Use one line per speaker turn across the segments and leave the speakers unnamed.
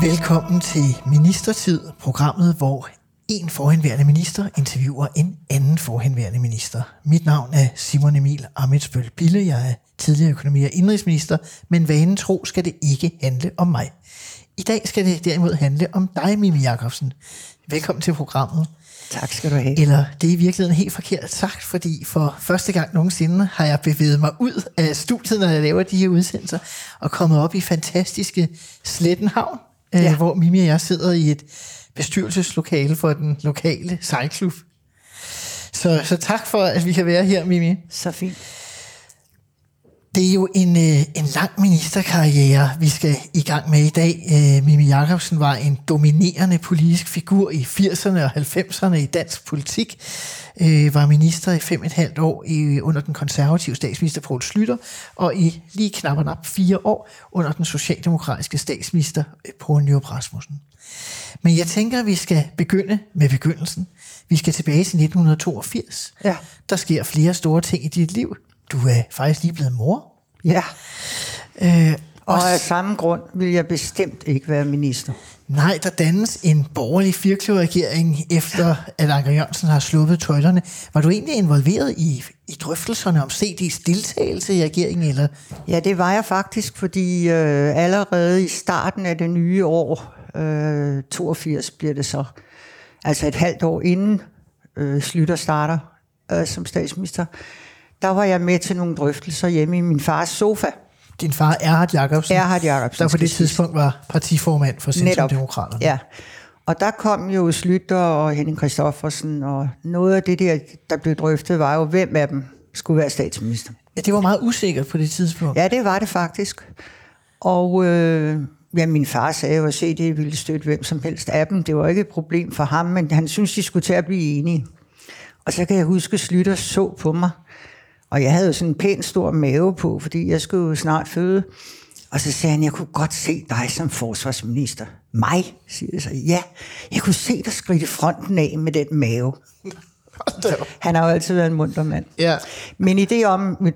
Velkommen til Ministertid, programmet, hvor en forhenværende minister interviewer en anden forhenværende minister. Mit navn er Simon Emil Amitsbøl Bille. Jeg er tidligere økonomi- og indrigsminister, men vanen tro skal det ikke handle om mig. I dag skal det derimod handle om dig, Mimi Jakobsen. Velkommen til programmet.
Tak skal du have.
Eller det er i virkeligheden helt forkert sagt, fordi for første gang nogensinde har jeg bevæget mig ud af studiet, når jeg laver de her udsendelser, og kommet op i fantastiske Slettenhavn, ja.
Ja.
øh, hvor Mimi og jeg sidder i et bestyrelseslokale for den lokale sejlklub. Så, så tak for, at vi kan være her, Mimi.
Så fint.
Det er jo en, øh, en lang ministerkarriere, vi skal i gang med i dag. Øh, Mimi Jakobsen var en dominerende politisk figur i 80'erne og 90'erne i dansk politik. Øh, var minister i fem og et halvt år i, under den konservative statsminister Poul Slytter, og i lige knap og nap fire år under den socialdemokratiske statsminister øh, Poul Nyrup Rasmussen. Men jeg tænker, at vi skal begynde med begyndelsen. Vi skal tilbage til 1982.
Ja.
Der sker flere store ting i dit liv. Du er faktisk lige blevet mor.
Ja,
Øh,
og
også,
af samme grund vil jeg bestemt ikke være minister.
nej, der dannes en borgerlig firkløverregering efter, at Anker Jørgensen har sluppet tøjlerne. Var du egentlig involveret i, i drøftelserne om CD's deltagelse i regeringen? Eller?
Ja, det var jeg faktisk, fordi øh, allerede i starten af det nye år, øh, 82 bliver det så, altså et halvt år inden øh, Slytter starter øh, som statsminister, der var jeg med til nogle drøftelser hjemme i min fars sofa.
Din far Erhard Jacobsen,
Erhard Jacobsen,
der på det tidspunkt var partiformand for Centrumdemokraterne.
Ja. Og der kom jo Slytter og Henning Christoffersen, og noget af det der, der blev drøftet, var jo, hvem af dem skulle være statsminister.
ja. Det var meget usikkert på det tidspunkt.
Ja, det var det faktisk. Og øh, ja, min far sagde jo, at se, det ville støtte hvem som helst af dem. Det var ikke et problem for ham, men han synes de skulle til at blive enige. Og så kan jeg huske, at Slytter så på mig, og jeg havde jo sådan en pæn stor mave på, fordi jeg skulle jo snart føde. Og så sagde han, jeg kunne godt se dig som forsvarsminister. Mig, siger jeg så. Ja, jeg kunne se dig skridt fronten af med den mave. Han har jo altid været en munter mand.
Ja.
Men i, det om,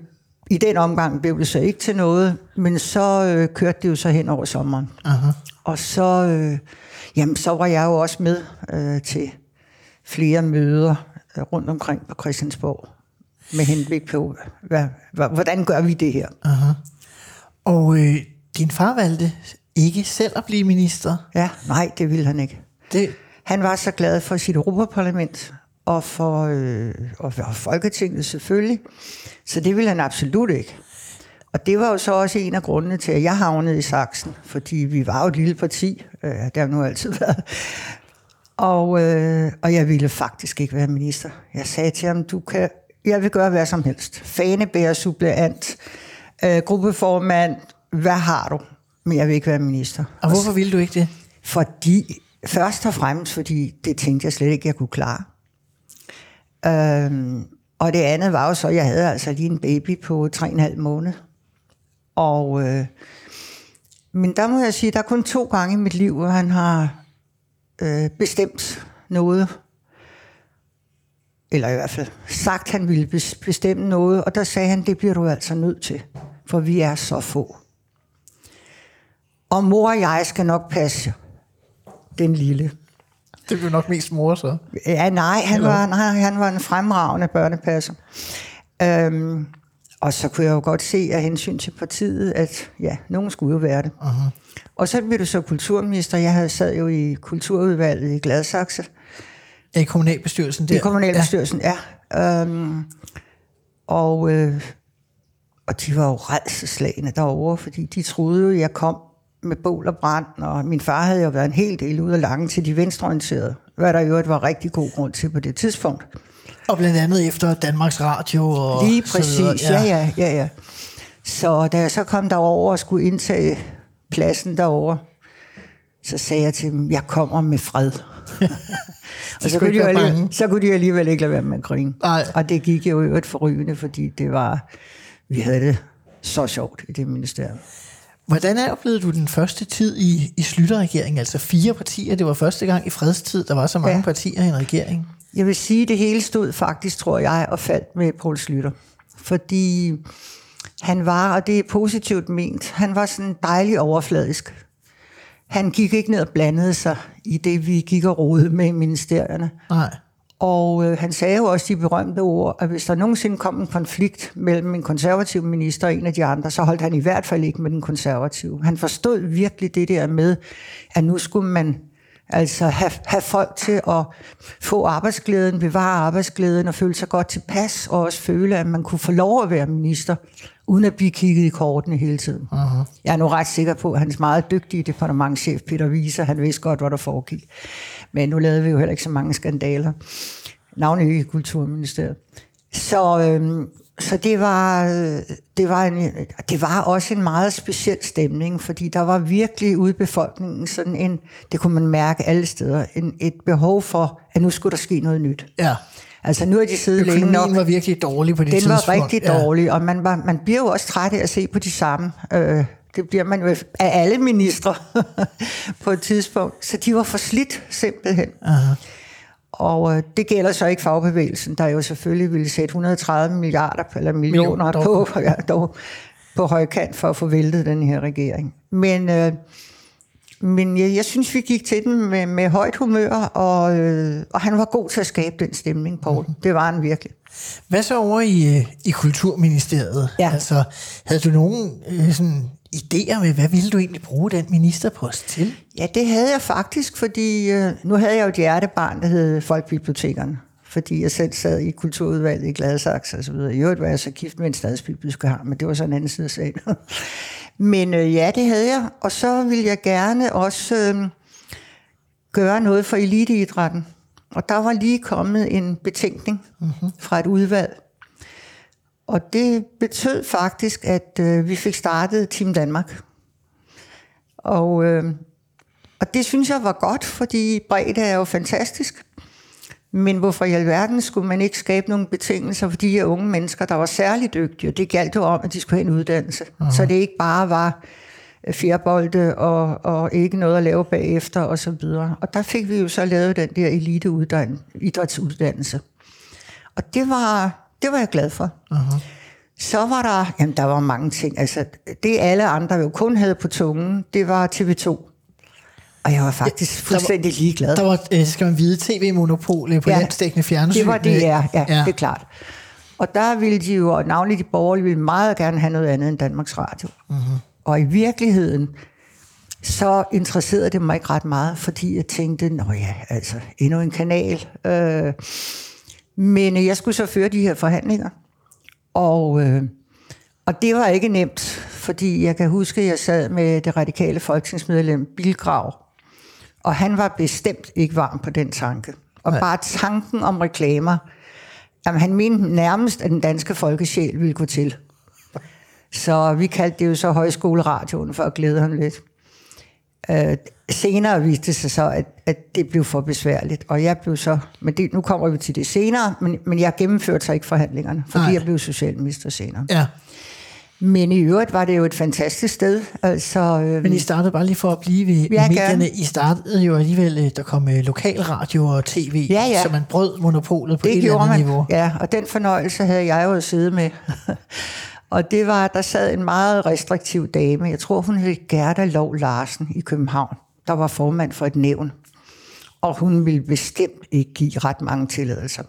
i den omgang blev det så ikke til noget, men så øh, kørte det jo så hen over sommeren.
Aha.
Og så, øh, jamen, så var jeg jo også med øh, til flere møder øh, rundt omkring på Christiansborg, med henblik på, hvad, hvordan gør vi det her?
Aha. Og øh, din far valgte ikke selv at blive minister.
Ja, nej, det ville han ikke.
Det,
Han var så glad for sit Europaparlament, og for, øh, og for Folketinget selvfølgelig, så det ville han absolut ikke. Og det var jo så også en af grundene til, at jeg havnede i Sachsen, fordi vi var jo et lille parti, øh, det har nu altid været. Og, øh, og jeg ville faktisk ikke være minister. Jeg sagde til ham, du kan, jeg vil gøre hvad som helst. Fanebærer, suppleant, øh, gruppeformand, hvad har du? Men jeg vil ikke være minister.
og hvorfor ville du ikke det?
Fordi, først og fremmest, fordi det tænkte jeg slet ikke, jeg kunne klare. Øhm, og det andet var jo så, at jeg havde altså lige en baby på 3,5 måned. Og, øh, men der må jeg sige, der er kun to gange i mit liv, hvor han har øh, bestemt noget. Eller i hvert fald sagt, han ville bes- bestemme noget. Og der sagde han, det bliver du altså nødt til, for vi er så få. Og mor og jeg skal nok passe den lille.
Det blev nok mest mor så.
Ja, nej, han var, nej, han var en fremragende børnepasser. Øhm, og så kunne jeg jo godt se af hensyn til partiet, at ja, nogen skulle jo være det. Uh-huh. Og så blev du så kulturminister. Jeg havde sad jo i kulturudvalget i Gladsaxe.
I kommunalbestyrelsen der.
I kommunalbestyrelsen, ja. ja. Øhm, og, øh, og de var jo redselslagende derovre, fordi de troede jo, jeg kom med bål og brand, og min far havde jo været en hel del ude af lange til de venstreorienterede, hvad der jo var rigtig god grund til på det tidspunkt.
Og blandt andet efter Danmarks Radio og
Lige
så videre.
præcis, ja, ja, ja, ja. Så da jeg så kom derover og skulle indtage pladsen derover, Så sagde jeg til dem, jeg kommer med fred. og så kunne, de alligevel, så kunne de alligevel ikke lade være med at grine.
Nej.
Og det gik jo øvrigt forrygende, fordi det var, vi havde det så sjovt i det ministerium.
Hvordan oplevede du den første tid i, i slutterregeringen? Altså fire partier. Det var første gang i fredstid, der var så mange
ja.
partier i en regering.
Jeg vil sige, at det hele stod faktisk, tror jeg, og faldt med Poul Slytter. Fordi han var, og det er positivt ment, han var sådan dejlig overfladisk. Han gik ikke ned og blandede sig i det, vi gik og rodede med i ministerierne.
Nej.
Og øh, han sagde jo også de berømte ord, at hvis der nogensinde kom en konflikt mellem en konservativ minister og en af de andre, så holdt han i hvert fald ikke med den konservative. Han forstod virkelig det der med, at nu skulle man altså have, have folk til at få arbejdsglæden, bevare arbejdsglæden og føle sig godt tilpas, og også føle, at man kunne få lov at være minister, uden at blive kigget i kortene hele tiden. Uh-huh. Jeg er nu ret sikker på, at hans meget dygtige departementchef Peter Wieser, han vidste godt, hvad der foregik. Men nu lavede vi jo heller ikke så mange skandaler. Navnet i Kulturministeriet. Så, øhm, så det var, det, var en, det var også en meget speciel stemning, fordi der var virkelig ude i befolkningen sådan en, det kunne man mærke alle steder, en, et behov for, at nu skulle der ske noget nyt.
Ja.
Altså nu er de siddet længe nok.
Var virkelig dårlig på det
Den
tidspunkt.
var rigtig dårlig, og man, var, man bliver jo også træt af at se på de samme. Øh, det bliver man jo af alle ministre på et tidspunkt. Så de var for slidt simpelthen.
Aha.
Og øh, det gælder så ikke fagbevægelsen, der jo selvfølgelig ville sætte 130 milliarder eller millioner
dog.
på, ja, dog, på højkant for at få væltet den her regering. Men, øh, men jeg, jeg synes, vi gik til den med, med højt humør, og, øh, og han var god til at skabe den stemning, Poul. Det var han virkelig.
Hvad så over i, øh, i Kulturministeriet?
Ja.
Altså, havde du nogen øh, sådan, idéer med, hvad ville du egentlig bruge den ministerpost til?
Ja, det havde jeg faktisk, fordi øh, nu havde jeg jo et hjertebarn, der hed Folkebibliotekerne. Fordi jeg selv sad i kulturudvalget i Gladsaxe og så videre. I øvrigt var jeg så gift med en stadsbibliotekar, men det var så en anden side af sagen. Men øh, ja, det havde jeg. Og så ville jeg gerne også øh, gøre noget for eliteidrætten. Og der var lige kommet en betænkning mm-hmm. fra et udvalg. Og det betød faktisk, at øh, vi fik startet Team Danmark. Og, øh, og det synes jeg var godt, fordi bredde er jo fantastisk. Men hvorfor i alverden skulle man ikke skabe nogle betingelser for de her unge mennesker, der var særligt dygtige? Det galt jo om, at de skulle have en uddannelse. Uh-huh. Så det ikke bare var øh, fjerbolde og, og ikke noget at lave bagefter og så videre. Og der fik vi jo så lavet den der eliteidrætsuddannelse. Og det var, det var jeg glad for. Uh-huh. Så var der, jamen der var mange ting. Altså, det alle andre jo kun havde på tungen, det var TV2. Og jeg var faktisk
der var-
fuldstændig ligeglad.
Der var, øh, skal man vide, tv-monopol øh, på ja, landstækkende fjernsyn.
Det var det, ja, ja,
ja.
ja, det er klart. Og der ville de jo, og navnlig de borgerlige, ville meget gerne have noget andet end Danmarks Radio.
Mhm.
Mm-hmm. Og i virkeligheden, så interesserede det mig ikke ret meget, fordi jeg tænkte, nå ja, altså, endnu en kanal. Øh, men øh, jeg skulle så føre de her forhandlinger. Og, øh, og det var ikke nemt, fordi jeg kan huske, at jeg sad med det radikale folketingsmedlem Bilgrav, og han var bestemt ikke varm på den tanke. Og
Nej.
Bare tanken om reklamer, jamen han mente nærmest, at den danske folkesjæl ville gå til. Så vi kaldte det jo så højskoleradioen for at glæde ham lidt. Øh, senere viste det sig så, at, at det blev for besværligt, og jeg blev så, men det, nu kommer vi til det senere, men, men jeg gennemførte så ikke forhandlingerne, fordi.
Nej.
jeg blev socialminister senere.
Ja,
Men i øvrigt var det jo et fantastisk sted. Altså, øh,
men I startede bare lige for at blive ved
Ja,
medierne.
gerne.
I startede jo alligevel, øh, der kom øh, lokalradio og tv,
Ja, ja.
så man brød monopolet på
det
et eller andet
man.
niveau.
Ja, og den fornøjelse havde jeg jo at sidde med. og det var, der sad en meget restriktiv dame. Jeg tror, hun hed Gerda Lov Larsen i København. Der var formand for et nævn. Og hun ville bestemt ikke give ret mange tilladelser.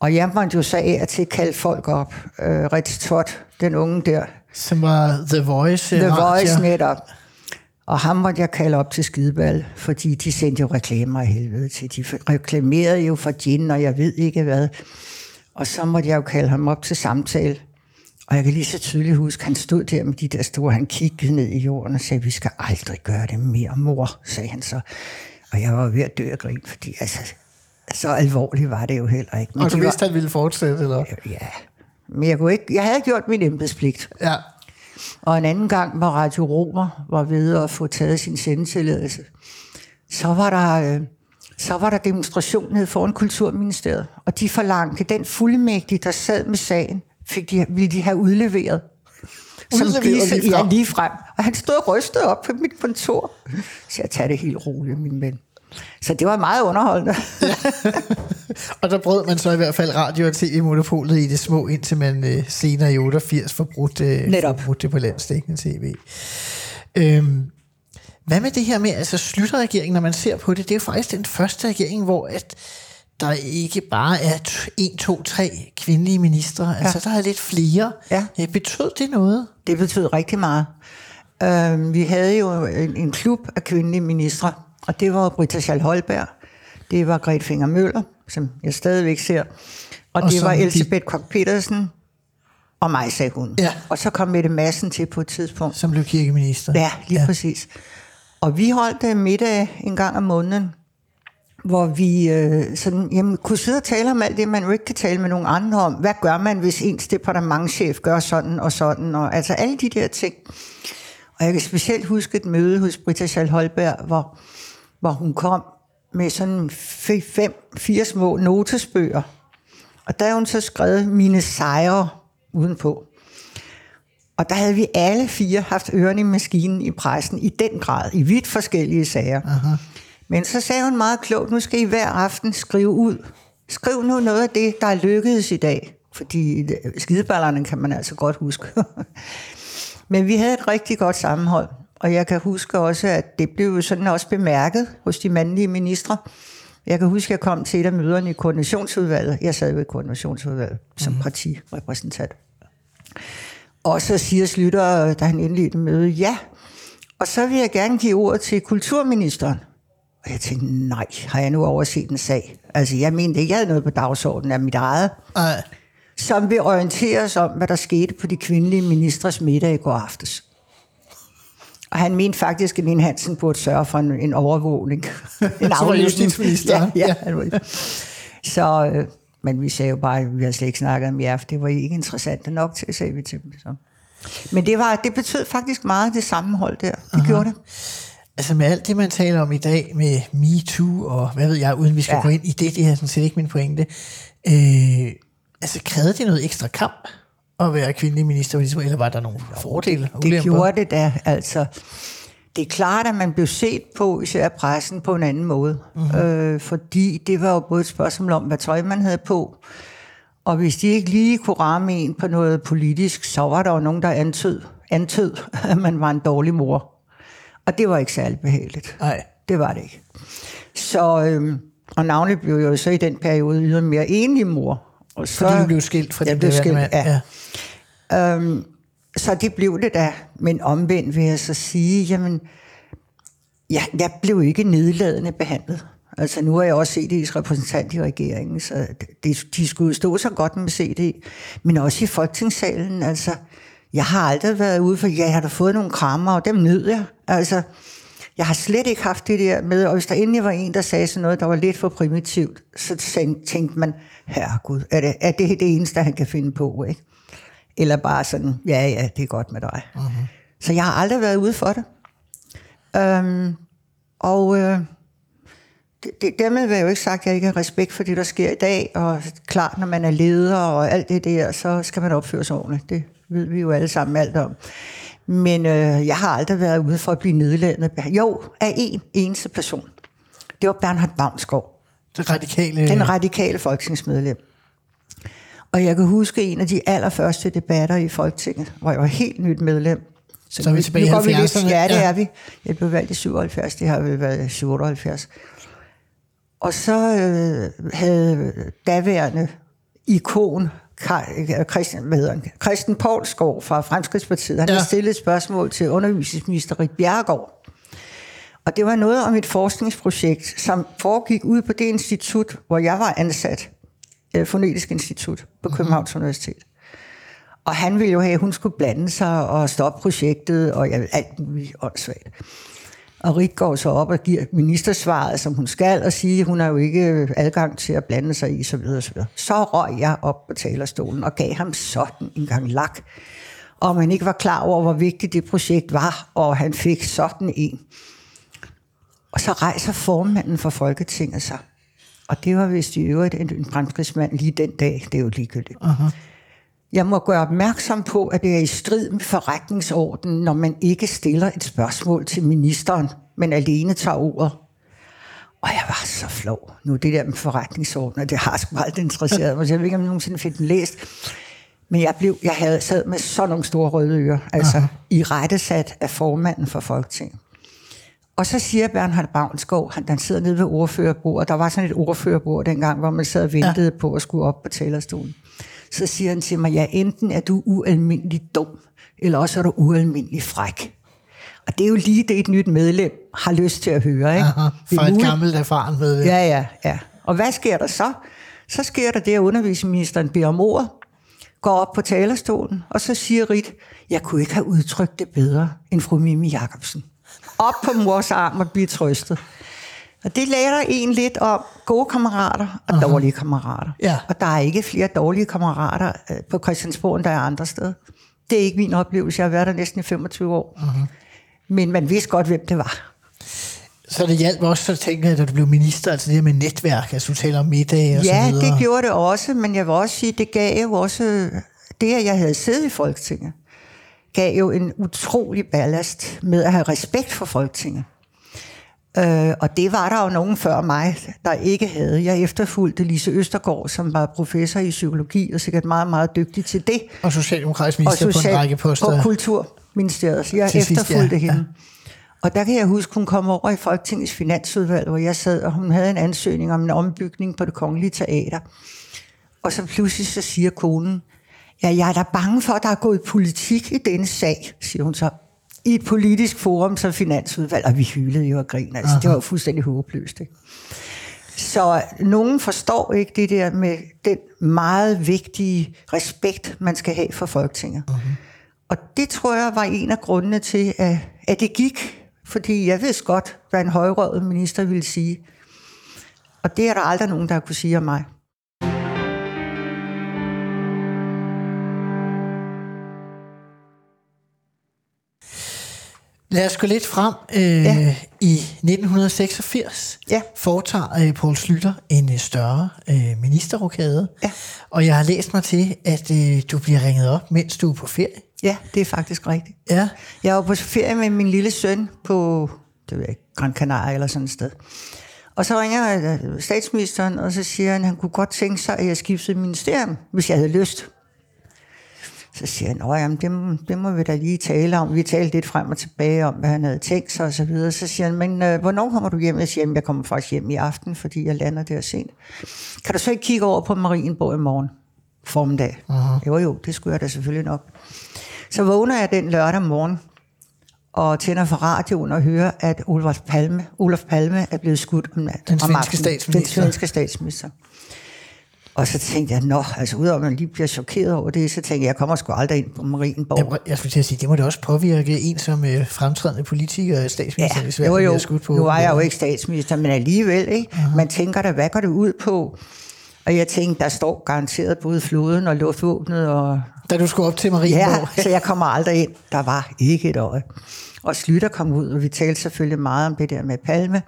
Og jeg måtte jo så af til kalde folk op. Øh, Ritz Todd, den unge der,
Som var The Voice.
The
radio.
Voice netop. Og ham måtte jeg kalde op til skideball, fordi de sendte jo reklamer af helvede til. De reklamerede jo for gin, og jeg ved ikke hvad. Og så måtte jeg jo kalde ham op til samtale. Og jeg kan lige så tydeligt huske, han stod der med de der store, han kiggede ned i jorden og sagde, vi skal aldrig gøre det mere, mor, sagde han så. Og jeg var ved at dø af grin, fordi altså, så alvorligt var det jo heller ikke. Men
Og du vidste, at han ville fortsætte, eller?
var, ja, men jeg, kunne ikke, jeg havde gjort min embedspligt.
Ja.
Og en anden gang, hvor Radio Romer var ved at få taget sin sendetilladelse, så var der... Øh, så var der demonstration nede foran Kulturministeriet, og de forlangte den fuldmægtige, der sad med sagen, fik de, ville de have udleveret. Som
Udleveret
viser,
lige frem.
ja, lige frem. Og han stod og rystede op på mit kontor. Så jeg tager det helt roligt, min ven. Så det var meget underholdende.
Og der brød man så i hvert fald radio- og tv-monopolet i det små, indtil man øh, senere i 88 forbrudt, øh,
Netop.
forbrudt det på landstækkende tv. Øhm, hvad med det her med, altså Slytter-regeringen, når man ser på det, det er faktisk den første regering, hvor at der ikke bare er 1, 2, 3 kvindelige ministre, ja. altså der er lidt flere.
Ja.
Øh, Betød det noget?
Det betød rigtig meget. Øh, vi havde jo en, en klub af kvindelige ministre, og det var Britta Schall Holberg, det var Grethe Finger Møller, som jeg stadigvæk ser, og,
Og
det var
de-
Elisabeth Koch Petersen, og mig, sagde hun.
Ja.
Og så kom Mette Madsen til på et tidspunkt.
Som blev kirkeminister.
Ja, lige ja. præcis. Og vi holdt øh, middag en gang om måneden, hvor vi øh, sådan, jamen, kunne sidde og tale om alt det, man jo ikke kan tale med nogen andre om. Hvad gør man, hvis ens departementchef gør sådan og sådan? Og, altså alle de der ting. Og jeg kan specielt huske et møde hos Britta Schall Holberg, hvor, hvor hun kom med sådan fem, fire små notesbøger. Og der har hun så skrevet mine sejre udenpå. Og der havde vi alle fire haft ørerne i maskinen i pressen i den grad, i vidt forskellige sager. Aha. Men så sagde hun meget klogt, nu skal I hver aften skrive ud. Skriv nu noget af det, der er lykkedes i dag. Fordi øh, skideballerne kan man altså godt huske. Men vi havde et rigtig godt sammenhold. Og jeg kan huske også, at det blev jo sådan også bemærket hos de mandlige ministre. Jeg kan huske, at jeg kom til et af møderne i koordinationsudvalget. Jeg sad jo i koordinationsudvalget som partirepræsentant. Og så siger Slytter, da han indledte møde, ja, og så vil jeg gerne give ordet til kulturministeren. Og jeg tænkte, nej, har jeg nu overset en sag? Altså, jeg mente ikke, jeg havde noget på dagsordenen af mit eget,
Ej.
som vil orientere os om, hvad der skete på de kvindelige ministres middag i går aftes. Og han mente faktisk, at Lene Hansen burde sørge for en, en overvågning. en
var justitsminister.
Ja, ja. han var- Så, øh, men vi sagde jo bare, at vi har slet ikke snakket om jer, det var ikke interessant nok til, sagde vi til dem. Så. Men det, var, det betød faktisk meget det sammenhold der. Det Aha. gjorde det.
Altså med alt det, man taler om i dag med MeToo og hvad ved jeg, uden vi skal. Ja. gå ind i det, det er sådan set ikke min pointe. Øh, altså krævede det noget ekstra kamp at være kvindelig minister, eller var der nogle fordele og
Det
ulemper?
gjorde det da, altså. Det er klart, at man blev set på, især pressen, på en anden måde. Mm-hmm. Øh, fordi det var jo både et spørgsmål om, hvad tøj man havde på. Og hvis de ikke lige kunne ramme en på noget politisk, så var der jo nogen, der antød, antød at man var en dårlig mor. Og det var ikke særlig behageligt.
Nej.
Det var det ikke. Så, øhm, og navnet blev jo så i den periode ydermere enlig mor. Og så,
Fordi du blev skilt fra din
blev skilt,
mand.
ja. Øhm, så det blev det da. Men omvendt vil jeg så sige, jamen, jeg, jeg blev ikke nedladende behandlet. Altså nu har jeg også CD's repræsentant i regeringen, så det, de skulle stå så godt med CD, men også i folketingssalen. Altså, jeg har aldrig været ude for, ja, jeg har da fået nogle krammer, og dem nød jeg. Altså, jeg har slet ikke haft det der med, og hvis der endelig var en, der sagde sådan noget, der var lidt for primitivt, så tænkte tænkte man, herregud, er det, er det det eneste, han kan finde på, ikke? Eller bare sådan, ja, ja, det er godt med dig. Uh-huh. Så jeg har aldrig været ude for det. Øhm, og øh, det, det, dermed vil jeg jo ikke sagt, at jeg ikke har respekt for det, der sker i dag, og klart, når man er leder og alt det der, så skal man opføre sig ordentligt. Det ved vi jo alle sammen alt om. Men øh, jeg har aldrig været ude for at blive nedladende. Jo, af en eneste person. Det var Bernhard Bavnsgaard
Det radikale...
den radikale folketingsmedlem. Og jeg kan huske en af de allerførste debatter i Folketinget, hvor jeg var helt nyt medlem.
Så er vi tilbage i
nu går vi lidt-
70'erne.
Ja, det
Ja.
er vi. Jeg blev valgt i 77, det har vel været i 78. Og så øh, havde daværende ikon Christian, hvad hedder han? Christian Poulsgaard fra Fremskridspartiet, han
Ja.
havde stillet et spørgsmål til undervisningsminister Rik Bjerregaard. Og det var noget om et forskningsprojekt, som foregik ude på det institut, hvor jeg var ansat, øh, Fonetisk Institut på Københavns Universitet. Og han ville jo have, at hun skulle blande sig og stoppe projektet, og jeg alt muligt åndssvagt. Og Rit går så op og giver ministersvaret, som hun skal, og siger, at hun har jo ikke adgang til at blande sig i, så videre, så videre. Så røg jeg op på talerstolen og gav ham sådan en gang lak. og man ikke var klar over, hvor vigtigt det projekt var, og han fik sådan en. Og så rejser formanden for Folketinget sig. Og det var vist i øvrigt en, en fremskridsmand lige den dag. Det er jo ligegyldigt. Uh-huh. Jeg må gøre opmærksom på, at det er i strid med forretningsordenen, når man ikke stiller et spørgsmål til ministeren, men alene tager ordet. Og jeg var så flov. Nu det der med forretningsordenen, det har sgu aldrig interesseret mig. Så jeg ved ikke, om jeg nogensinde fik den læst. Men jeg, blev, jeg havde sad med sådan nogle store røde ører, altså uh-huh. i rettesat af formanden for Folketinget. Og så siger Bernhard Bavnsgaard, han, han sidder nede ved ordførerbordet, der var sådan et ordførerbord dengang, hvor man sad og ventede ja. på at skulle op på talerstolen. Så siger han til mig, ja, enten er du ualmindelig dum, eller også er du ualmindelig fræk. Og det er jo lige det, et nyt medlem har lyst til at høre. Ikke?
Aha, for et gammelt erfaren medlem.
Ja, ja, ja. Og hvad sker der så? Så sker der det, at undervisningsministeren beder om ord, går op på talerstolen, og så siger Rit, jeg kunne ikke have udtrykt det bedre end fru Mimi Jacobsen. Op på mors arm og blive trøstet. Og det lærer en lidt om gode kammerater og uh-huh. dårlige kammerater.
Ja.
Og der er ikke flere dårlige kammerater øh, på Christiansborg, end der er andre steder. Det er ikke min oplevelse. Jeg har været der næsten i 25 år. Uh-huh. Men man vidste godt, hvem det var.
Så det hjalp også, så tænker jeg, da du blev minister, altså det her med netværk, altså du taler om middag og
ja,
så videre.
det gjorde det også, men jeg vil også sige, det gav jo også, det at jeg havde siddet i Folketinget, gav jo en utrolig ballast med at have respekt for Folketinget. Øh, og det var der jo nogen før mig, der ikke havde. Jeg efterfulgte Lise Østergaard, som var professor i psykologi, og sikkert meget, meget dygtig til det.
Og socialdemokratisk minister
og social,
på en række poster.
På Kulturministeriet, så jeg
Til sidst,
efterfulgte
ja.
hende. Ja. Og der kan jeg huske, hun kom over i Folketingets finansudvalg, hvor jeg sad, og hun havde en ansøgning om en ombygning på det kongelige teater. Og så pludselig så siger konen, ja, jeg er da bange for, at der er gået politik i denne sag, siger hun så. I et politisk forum som finansudvalg, og vi hylede jo og grin. Altså, det var jo fuldstændig håbløst. Ikke? Så nogen forstår ikke det der med den meget vigtige respekt, man skal have for Folketinget. Uh-huh. Og det tror jeg var en af grundene til, at, at det gik. Fordi jeg vidste godt, hvad en højrøget minister ville sige. Og det er der aldrig nogen, der kunne sige om mig.
Lad os gå lidt frem. Øh, ja. I 1986
Ja.
foretager øh, Poul Slytter en øh, større øh, ministerrokade.
Ja.
Og jeg har læst mig til, at øh, du bliver ringet op, mens du er på ferie.
Ja, det er faktisk rigtigt.
Ja.
Jeg var på ferie med min lille søn på det ved jeg, Gran Canaria eller sådan et sted. Og så ringer øh, statsministeren, og så siger han, at han kunne godt tænke sig, at jeg skiftede ministerium, hvis jeg havde lyst. Så siger han, at jamen, det, må- det må vi da lige tale om. Vi talte lidt frem og tilbage om, hvad han havde tænkt sig og så videre. Så siger han, men øh, hvornår kommer du hjem? Jeg siger, "Jamen, jeg kommer faktisk hjem i aften, fordi jeg lander der sent. Kan du så ikke kigge over på Marienborg i morgen formiddag? Uh-huh. Jo, jo, det skulle jeg da selvfølgelig nok. Så vågner jeg den lørdag morgen, og tænder for radioen og hører, at Olof Palme, Olof Palme er blevet skudt om natten.
Den svenske statsminister.
Den svenske statsminister. Og så tænkte jeg, nå, altså udover at man lige bliver chokeret over det, så tænkte jeg, jeg kommer sgu aldrig ind på Marienborg.
Jeg, jeg skulle til at sige, det må da også påvirke en som øh, fremtrædende politiker og statsminister. hvis
Ja,
verden
jo, jo.
skudt på.
Nu var jeg jo ikke statsminister, men alligevel, ikke? Uh-huh. Man tænker da, hvad går det ud på? Og jeg tænkte, der står garanteret både floden og luftvåbnet og
Da du skulle op til
Ja,
Marienborg.
så jeg kommer aldrig ind. Der var ikke et øje. Og Slytter kom ud, og vi talte selvfølgelig meget om det der med Palme,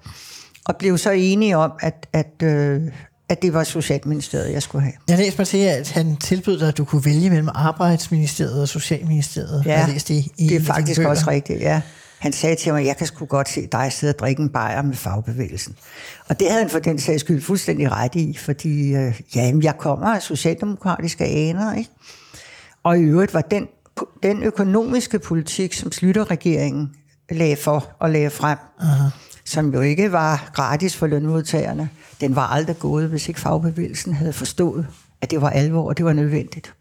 og blev så enige om, at, at, øh, at det var Socialministeriet, jeg skulle have.
Jeg læste mig til, at han tilbød dig, at du kunne vælge mellem Arbejdsministeriet og Socialministeriet. Jeg
Ja,
har læst det, i
det er faktisk
bøger.
også rigtigt, ja. Han sagde til mig, jeg kan sgu godt se dig sidde og drikke en bajer med fagbevægelsen. Og det havde han for den sags skyld fuldstændig ret i, fordi øh, jamen, jeg kommer af socialdemokratiske aner, ikke? Og i øvrigt var den, den økonomiske politik, som Slytter-regeringen lagde for og lagde frem, uh-huh. Som jo ikke var gratis for lønmodtagerne, den var aldrig gået, hvis ikke fagbevægelsen havde forstået, at det var alvor, og det var nødvendigt.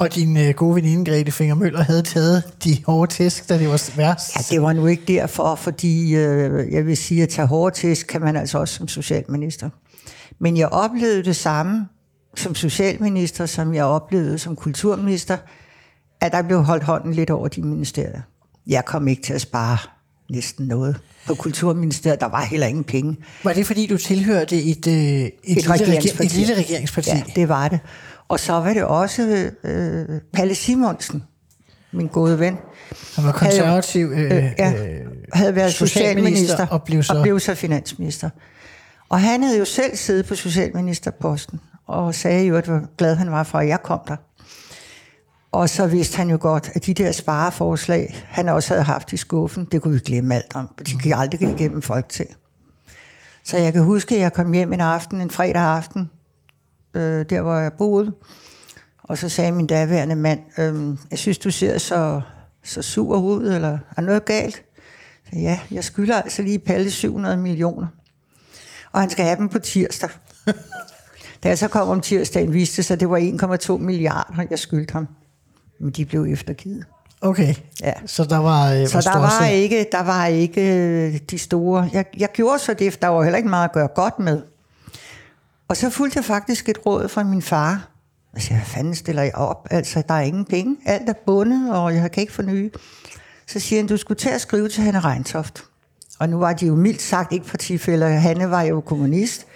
Og din øh, gode veninde Grete Finger Møller havde taget de hårde tæsk, da det var værst.
Ja, det var nu ikke derfor, fordi øh, jeg vil sige, at tage hårde tæsk kan man altså også som socialminister. Men jeg oplevede det samme som socialminister, som jeg oplevede som kulturminister, at der blev holdt hånden lidt over de ministerier. Jeg kom ikke til at spare næsten noget på kulturministeriet. Der var heller ingen penge.
Var det fordi, du tilhørte et, øh, et, et, lille, regeringsparti. et lille regeringsparti?
Ja, det var det. Og så var det også øh, Palle Simonsen, min gode ven,
Han var konservativ øh,
øh, ja, havde været
socialminister
socialminister
og blev så-
og blev så finansminister. Og han havde jo selv siddet på socialministerposten, og sagde jo, at hvor glad han var for, at jeg kom der. Og så vidste han jo godt, at de der spareforslag, han også havde haft i skuffen, det kunne vi glemme alt om. De gik aldrig igennem folk til. Så jeg kan huske, at jeg kom hjem en aften, en fredag aften, øh, der hvor jeg boede, og så sagde min daværende mand, øhm, jeg synes, du ser så, så sur ud, eller er noget galt? Så ja, jeg skylder altså lige Palle 700 millioner. Og han skal have dem på tirsdag. da jeg så kom om tirsdagen, viste det sig, at det var 1,2 milliarder, jeg skyldte ham. Men de blev eftergivet.
Okay,
Ja.
så der var... Øh,
Så der var, ikke, der var ikke øh, de store... Jeg, jeg gjorde så det, der var heller ikke meget at gøre godt med. Og så fulgte jeg faktisk et råd fra min far. Jeg siger, hvad fanden stiller jeg op? Altså, der er ingen penge. Alt er bundet, og jeg kan ikke nye. Så siger han, du skulle til at skrive til Hanne Reintoft. Og nu var de jo mildt sagt ikke partifælder. Hanne var jo kommunist.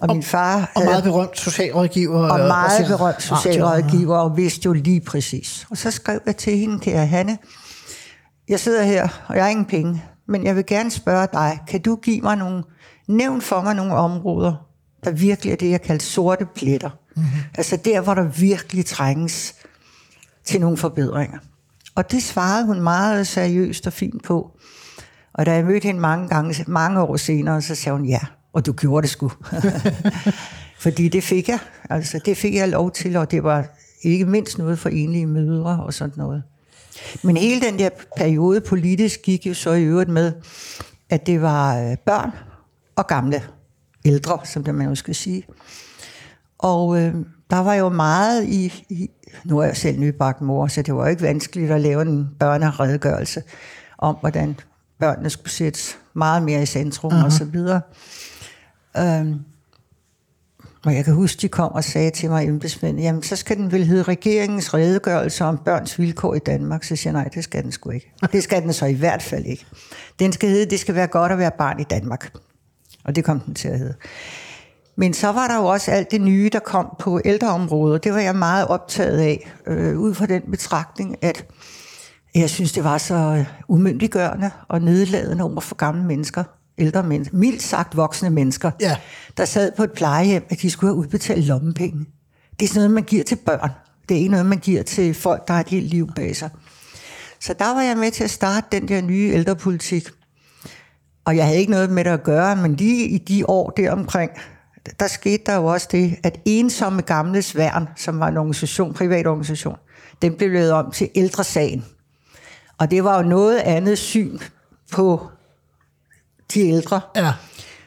Og min far
Og meget berømt socialrådgiver.
og meget
ser
berømt
radio.
socialrådgiver, og vidste jo lige præcis. Og så skrev jeg til hende, kære Hanne, jeg sidder her, og jeg har ingen penge, men jeg vil gerne spørge dig, kan du give mig nogle, nævn for mig nogle områder, der virkelig er det, jeg kalder sorte pletter. Mm-hmm. Altså der, hvor der virkelig trænges til nogle forbedringer. Og det svarede hun meget seriøst og fint på. Og da jeg mødte hende mange gange, mange år senere, så sagde hun, ja, og du gjorde det sgu. Fordi det fik jeg. Altså, det fik jeg lov til, og det var ikke mindst noget for enlige mødre og sådan noget. Men hele den der periode politisk gik jo så i øvrigt med, at det var øh, børn og gamle ældre, som det man jo skal sige. Og øh, der var jo meget i, i... Nu er jeg selv nybagt mor, så det var jo ikke vanskeligt at lave en børneredegørelse om, hvordan børnene skulle sættes meget mere i centrum uh-huh. og så videre. Øhm, og jeg kan huske, de kom og sagde til mig, embedsmænd, jamen så skal den vel hedde regeringens redegørelse om børns vilkår i Danmark. Så siger jeg, nej, det skal den sgu ikke. Det skal den så i hvert fald ikke. Den skal hedde, det skal være godt at være barn i Danmark. Og det kom den til at hedde. Men så var der jo også alt det nye, der kom på ældreområdet. Det var jeg meget optaget af, øh, ud fra den betragtning, at jeg synes, det var så øh, umyndiggørende og nedladende over for gamle mennesker, ældre mennesker, mildt sagt voksne mennesker,
Ja.
der sad på et plejehjem, at de skulle have udbetalt lommepenge. Det er sådan noget, man giver til børn. Det er ikke noget, man giver til folk, der har et helt liv bag sig. Så der var jeg med til at starte den der nye ældrepolitik. Og jeg havde ikke noget med det at gøre, men lige i de år deromkring, der skete der jo også det, at ensomme gamles værn, som var en organisation, privat organisation, den blev lavet om til ældresagen. Og det var jo noget andet syn på de ældre.
Ja,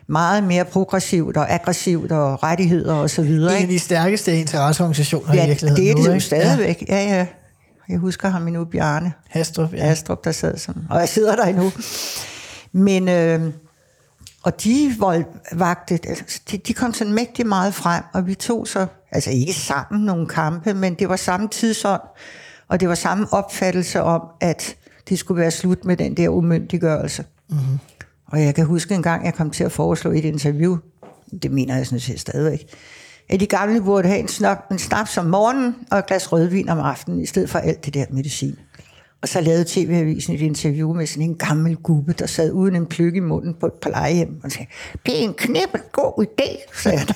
Meget mere progressivt og aggressivt og rettigheder og så videre.
en af de stærkeste interesseorganisationer i
Ja,
virkeligheden
det er
nu,
det jo
ikke?
stadigvæk. Ja, ja. Jeg husker ham endnu, Bjarne.
Ja, Hastrup, ja.
Astrup, der sad som... Og jeg sidder der endnu. Men... Øh, og de voldvagte, altså, de, de kom sådan mægtig meget frem, og vi tog så, altså ikke sammen nogle kampe, men det var samme tidsånd, og det var samme opfattelse om, at det skulle være slut med den der umyndiggørelse. Mm-hmm. Og jeg kan huske en gang, jeg kom til at foreslå i et interview, det mener jeg sådan set stadigvæk, at de gamle burde have en, snap, en snaps om morgenen og et glas rødvin om aftenen, i stedet for alt det der medicin. Og så lavede TV-avisen et interview med sådan en gammel gubbe, der sad uden en pløk i munden på et plejehjem. Og sagde, det er en knippe god idé, sagde han.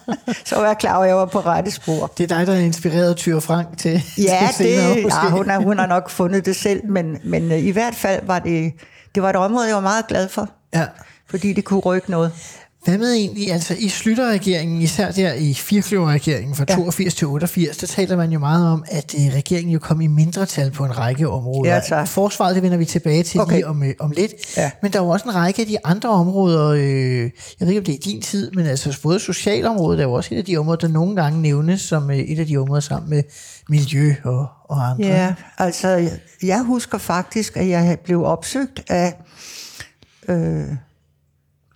så var jeg klar over, at jeg var på rette spor.
Det er dig, der har inspireret Tyre Frank til,
Ja,
til senere,
det, ja hun, har, hun har nok fundet det selv, men, men øh, i hvert fald var det, det var et område, jeg var meget glad for,
Ja.
fordi det kunne rykke noget.
Hvad med egentlig, altså i Slytter-regeringen, især der i firkløver-regeringen fra
Ja.
82 til 88, der taler man jo meget om, at øh, regeringen jo kom i mindretal på en række områder.
Ja, tak.
Forsvaret, det vender vi tilbage til
Okay.
lige om, øh, om lidt.
Ja.
Men der er jo også en række af de andre områder, øh, jeg ved ikke, om det er i din tid, men altså både socialområdet er jo også et af de områder, der nogle gange nævnes som øh, et af de områder sammen med miljø og, og andre.
Ja, altså jeg- jeg husker faktisk, at jeg blev opsøgt af, øh,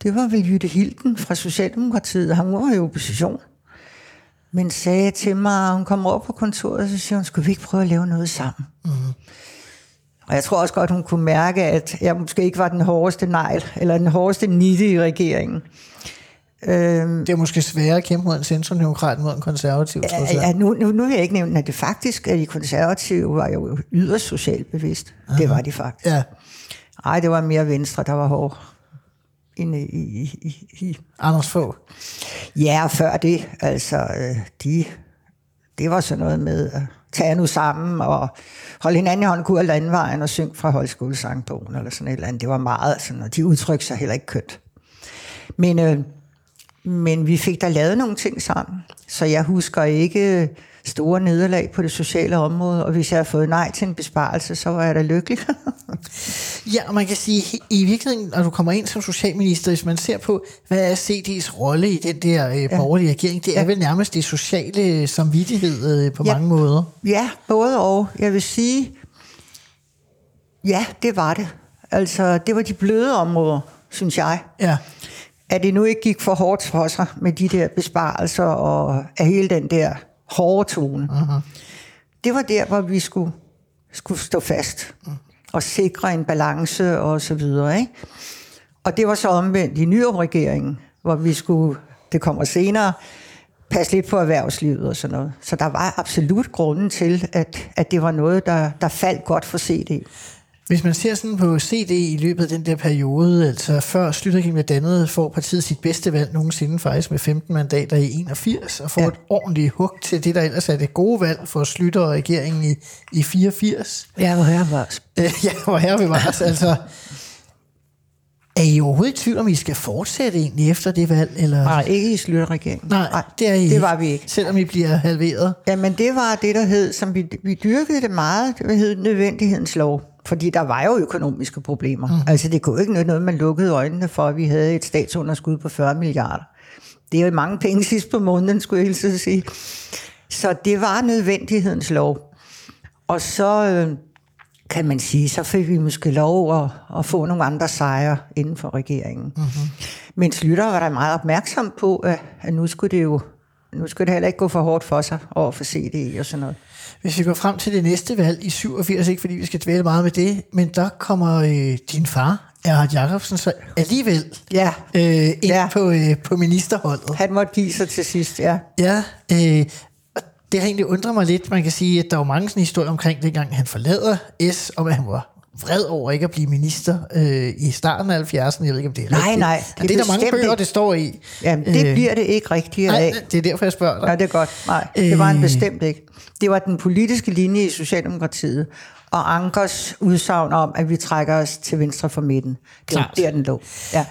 det var vel Jytte Hilden fra Socialdemokratiet, han var i opposition, men sagde til mig, hun kom over på kontoret, og så siger hun, skulle vi ikke prøve at lave noget sammen? Mm. Og jeg tror også godt, hun kunne mærke, at jeg måske ikke var den hårdeste negl, eller den hårdeste nitte i regeringen. Øhm,
Det er måske sværere at kæmpe mod en centrumdemokrat mod en konservativ, trods alt.
Ja, nu, nu, nu vil jeg ikke nævne, at det faktisk, at de konservative var jo yderst socialt bevidst. Aha. Det var de faktisk.
Ja,
Nej, det var mere venstre, der var hård. Inde i, i, i, i.
Anders få.
Ja, før det, altså, øh, de, det var sådan noget med at tage nu sammen og holde hinanden i hånden, kunne af landvejen og synge fra højskolesangbogen eller sådan et eller andet. Det var meget sådan, og de udtrykte sig heller ikke kønt. Men, øh, men vi fik da lavet nogle ting sammen, så jeg husker ikke store nederlag på det sociale område, og hvis jeg havde fået nej til en besparelse, så var jeg da lykkelig.
Ja, og man kan sige, i virkeligheden, når du kommer ind som socialminister, hvis man ser på, hvad er CD's rolle i den der øh, borgerlige regering, det er
Ja.
vel nærmest det sociale samvittighed øh, på
Ja.
mange måder.
Ja, både og. Jeg vil sige, ja, det var det. Altså, det var de bløde områder, synes jeg.
Ja,
At det nu ikke gik for hårdt for sig med de der besparelser og af hele den der hårde tone. Uh-huh. Det var der, hvor vi skulle, skulle stå fast og sikre en balance og så videre. Ikke? Og det var så omvendt i Nyrup-regeringen, hvor vi skulle, det kommer senere, passe lidt på erhvervslivet og sådan noget. Så der var absolut grunden til, at, at det var noget, der, der faldt godt for CD.
Hvis man ser sådan på CD i løbet af den der periode, altså før Slytterregeringen blev dannet, får partiet sit bedste valg nogensinde faktisk med 15 mandater i 81, og får ja. Et ordentligt hug til det, der ellers er det gode valg for Slytter og regeringen i, i 84.
Ja, hvor her var
Øh, ja, hvor her vi var. altså, er I overhovedet i tvivl om, I skal fortsætte egentlig efter det valg? Eller?
Nej, ikke i Slytterregeringen.
Nej, det er I
det var vi ikke.
Selvom I bliver halveret.
Jamen, det var det, der hed, som vi, vi dyrkede det meget, det hed nødvendighedens lov. Fordi der var jo økonomiske problemer. Mm. Altså, det kunne ikke nytte noget, man lukkede øjnene for, at vi havde et statsunderskud på 40 milliarder. Det er jo mange penge sidst på måneden, skulle jeg hilse sige. Så det var nødvendighedens lov. Og så øh, kan man sige, så fik vi måske lov at, at få nogle andre sejre inden for regeringen. Mm-hmm. Men Slytter var der meget opmærksom på, at, at nu skulle det jo nu skulle det heller ikke gå for hårdt for sig over for CDI og sådan noget.
Hvis vi går frem til det næste valg i 87, ikke fordi vi skal dvæle meget med det, men der kommer øh, din far, Erhard Jacobsen, så alligevel
Ja,
øh, ind ja. På, øh, på ministerholdet.
han måtte give sig til sidst, ja.
Ja, øh, det har egentlig undret mig lidt. Man kan sige, at der var mange sådan historier omkring, dengang han forlader S, om at han var vred over ikke at blive minister øh, i starten af 70'erne. Jeg ved ikke, om det er
Nej,
rigtigt.
nej,
Men det
det
er
er
der mange bøger, det står i.
Jamen, det øh, bliver det ikke rigtigt
Nej,
af.
det er derfor, jeg spørger dig.
Ja, det er godt. Nej, det var han
Øh.
bestemt ikke. Det var den politiske linje i Socialdemokratiet, og Ankers udsagn om, at vi trækker os til venstre for midten. Det var
Klart.
der, den lå. Ja.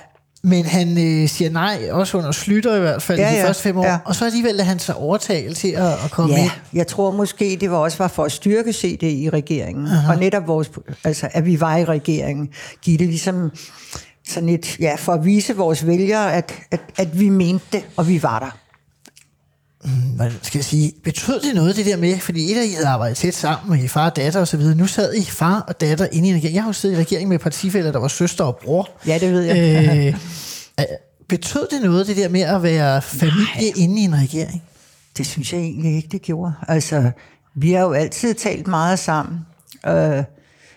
Men han øh, siger nej, også under Slytter i hvert fald, ja, de
ja,
første fem år.
ja.
Og så alligevel lader han sig overtale til at, at komme
Ja,
ind.
jeg tror måske, det var også var for at styrke CD i regeringen. Aha. Og netop vores, altså, at vi var i regeringen, give det ligesom sådan et, ja, for at vise vores vælgere, at, at, at vi mente det, og vi var der.
Hvad skal jeg sige, betød det noget det der med, fordi et af I havde arbejdet tæt sammen med I far og datter og så videre. Nu sad I far og datter inde i en regering. Jeg har jo siddet i regering med partifælder, der var søster og bror.
Ja, det ved jeg.
Øh, øh, betød det noget det der med at være familie Nej. inde i en regering?
Det synes jeg egentlig ikke, det gjorde. Altså, vi har jo altid talt meget sammen. Øh,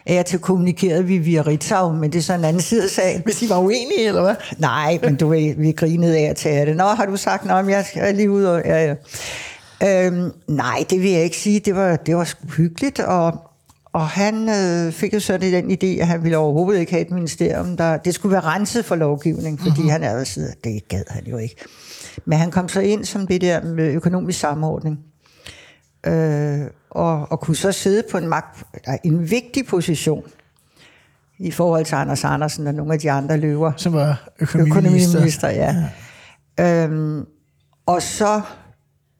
af til kommunikerede vi via Ritzau, men det er så en anden side af sagen.
Hvis I var uenige, eller hvad?
Nej, men du ved, vi grinede af og til det. Nå, har du sagt, Nå, men jeg er lige ude og... Ja, ja. Øhm, nej, det vil jeg ikke sige. Det var, det var sgu hyggeligt, og, og han øh, fik jo så den idé, at han ville overhovedet ikke have et ministerium, der det skulle være renset for lovgivning, fordi mm-hmm. han er jo det gad han jo ikke. Men han kom så ind som det der med økonomisk samordning, øh, og, og kunne så sidde på en, magt, en vigtig position i forhold til Anders Andersen og nogle af de andre løver.
Som var økonomiminister.
Økonomiminister, ja. ja. Øhm, og så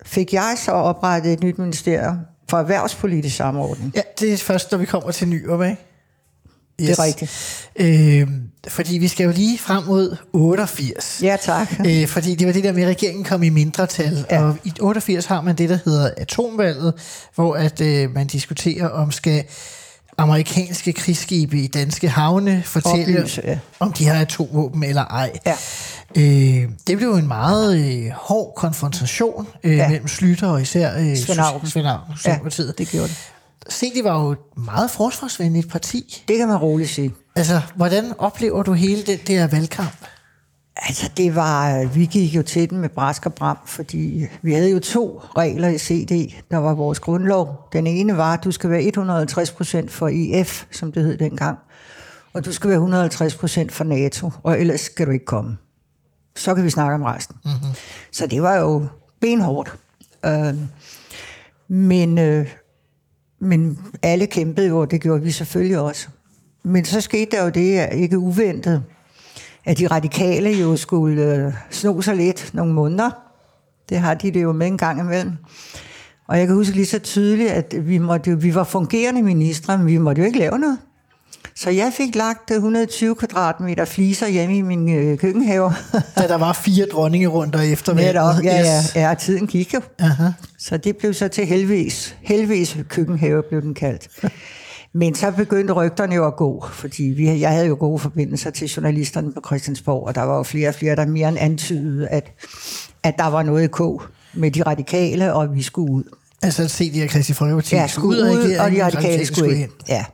fik jeg så oprettet et nyt ministerium for erhvervspolitisk samordning.
Ja, det er først, når vi kommer til Nyrup, ikke?
Det er rigtigt.
Øh, fordi vi skal jo lige frem mod 88.
Ja, tak.
Øh, fordi det var det der med, at regeringen kom i mindretal. Ja.
Ja.
Og i 88 har man det, der hedder atomvalget, hvor at øh, man diskuterer, om skal amerikanske krigsskibe i danske havne fortælle,
Oplyse, ja.
om de har atomvåben eller ej.
Ja.
Øh, det blev en meget øh, hård konfrontation øh, ja.
Ja.
mellem Slytter og især øh,
Svend Auken.
Socialdemokratiet.
det gjorde det.
Det var jo et meget forsvarsvenligt parti.
Det kan man roligt sige.
Altså, hvordan oplever du hele den der valgkamp?
Altså, det var, vi gik jo til den med brask og bram, fordi vi havde jo to regler i CD, der var vores grundlov. Den ene var, at du skal være 150 procent for IF, som det hed dengang, og du skal være 150 procent for NATO, og ellers skal du ikke komme. Så kan vi snakke om resten. Mm-hmm. Så det var jo benhårdt. Øh, men, øh, men alle kæmpede jo, og det gjorde vi selvfølgelig også. Men så skete der jo det, ikke uventet, at de radikale jo skulle øh, sno sig lidt nogle måneder. Det har de det jo med en gang imellem. Og jeg kan huske lige så tydeligt, at vi, måtte, vi var fungerende ministre, men vi måtte jo ikke lave noget. Så jeg fik lagt 120 kvadratmeter fliser hjemme i min øh, køkkenhave.
da der var fire dronninge rundt og efter
Netop, ja, ja, ja, tiden gik jo. Aha. Så det blev så til helvedes, helvedes køkkenhave, blev den kaldt. Men så begyndte rygterne jo at gå, fordi vi, jeg havde jo gode forbindelser til journalisterne på Christiansborg, og der var jo flere og flere, der mere end antydede, at, at der var noget i kog med de radikale, og vi skulle ud.
Altså se de her Christi Folkeparti
ja, skulle ud, og, de radikale skulle ind. Ja.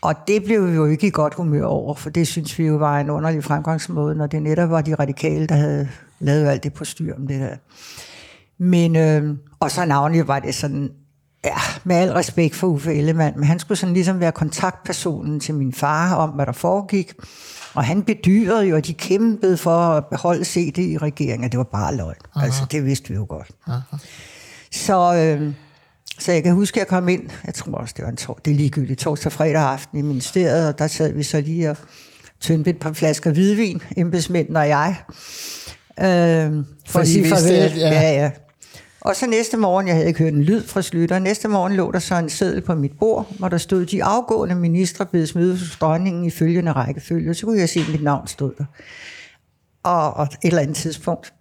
Og det blev vi jo ikke i godt humør over, for det synes vi jo var en underlig fremgangsmåde, når det netop var de radikale, der havde lavet alt det på styr om det der. Men, øh, og så navnlig var det sådan, ja, med al respekt for Uffe Ellemann, men han skulle sådan ligesom være kontaktpersonen til min far om, hvad der foregik. Og han bedyrede jo, at de kæmpede for at beholde CD i regeringen, det var bare løgn. Aha. Altså, det vidste vi jo godt. Aha. Så, øh, så jeg kan huske, at jeg kom ind, jeg tror også, det var en tor- det er ligegyldigt, torsdag fredag aften i ministeriet, og der sad vi så lige og tyndte et par flasker hvidvin, embedsmænden og jeg. Øh, for
Fordi
at sige farvel.
At, ja.
ja, ja. Og så næste morgen, jeg havde ikke hørt en lyd fra Slytter, næste morgen lå der så en seddel på mit bord, hvor der stod, de afgående ministre bedes møde hos dronningen i følgende rækkefølge. Så kunne jeg se, at mit navn stod der. Og, og et eller andet tidspunkt.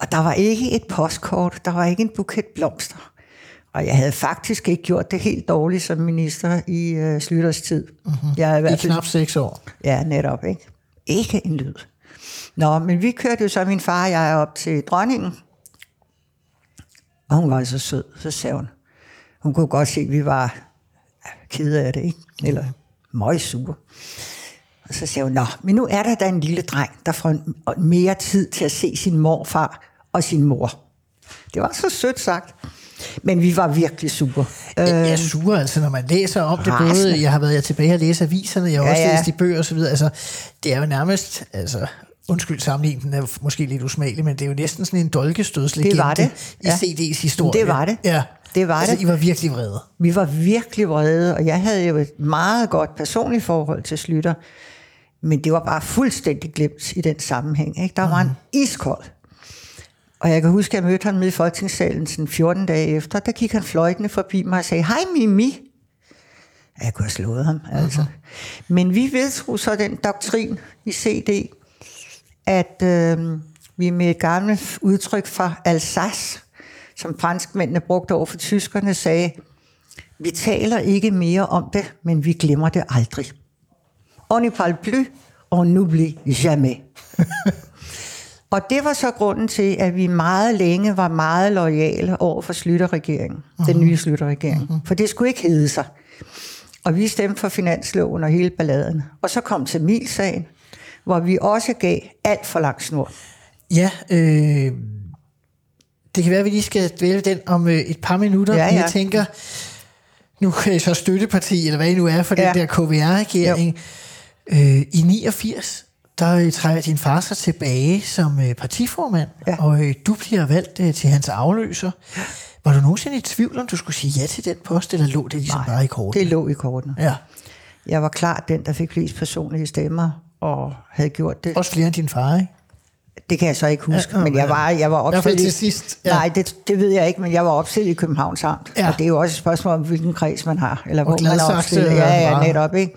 Og der var ikke et postkort, der var ikke en buket blomster. Og jeg havde faktisk ikke gjort det helt dårligt som minister i uh, Slytters tid.
Mm-hmm. Jeg havde I hvert fald, knap seks år.
Ja, netop. Ikke? Ikke en lyd. Nå, men vi kørte jo så min far og jeg op til dronningen, og hun var så sød, så sagde hun, hun kunne godt se, at vi var kede af det, ikke? eller meget sure. Og så sagde hun, nå, men nu er der da en lille dreng, der får mere tid til at se sin morfar og sin mor. Det var så sødt sagt. Men vi var virkelig super.
Jeg er øhm, sur, altså, når man læser om det, både, jeg har været tilbage og læse aviserne, jeg har ja, også ja. læst de bøger osv., altså, det er jo nærmest, altså, undskyld sammenligningen er måske lidt usmagelig, men det er jo næsten sådan en dolkestødslegende det var det. i ja. CD's historie.
Det var det.
Ja.
Det var
altså,
det.
I var virkelig vrede.
Vi var virkelig vrede, og jeg havde jo et meget godt personligt forhold til Slytter, men det var bare fuldstændig glemt i den sammenhæng. Ikke? Der var mm. en iskold. Og jeg kan huske, at jeg mødte ham med i Folketingssalen sådan 14 dage efter. Der gik han fløjtende forbi mig og sagde, hej Mimi. Jeg kunne have slået ham, altså. Uh-huh. Men vi vedtog så den doktrin i CD, at øh, vi med et gammelt udtryk fra Alsace, som franskmændene brugte over for tyskerne, sagde, vi taler ikke mere om det, men vi glemmer det aldrig. On ne parle plus, on n'oublie jamais. og det var så grunden til, at vi meget længe var meget lojale over for Slytterregeringen, uh-huh. den mhm. nye Slytterregering. Uh-huh. For det skulle ikke hedde sig. Og vi stemte for finansloven og hele balladen. Og så kom Tamilsagen, hvor vi også gav alt for lang snor.
Ja, øh, det kan være, at vi lige skal dvæle den om øh, et par minutter. Ja, ja. Jeg tænker, nu er så støtteparti, eller hvad I nu er for ja. den der KVR-regering. Øh, I 89, der træder din far sig tilbage som øh, partiformand, ja. og øh, du bliver valgt øh, til hans afløser. Var du nogensinde i tvivl, om du skulle sige ja til den post, eller lå det ligesom Nej, bare i korten?
det lå i korten.
Ja.
Jeg var klart den, der fik flest personlige stemmer, og havde gjort det.
Også flere end din far, ikke?
Det kan jeg så ikke huske, ja, men jeg var, jeg var opstillet...
til sidst.
Ja. Nej, det, det ved jeg ikke, men jeg var opstillet i Københavns Amt. Ja. Og det er jo også et spørgsmål om, hvilken kreds man har, eller hvor man er opstillet. Ja, ja, netop, ikke?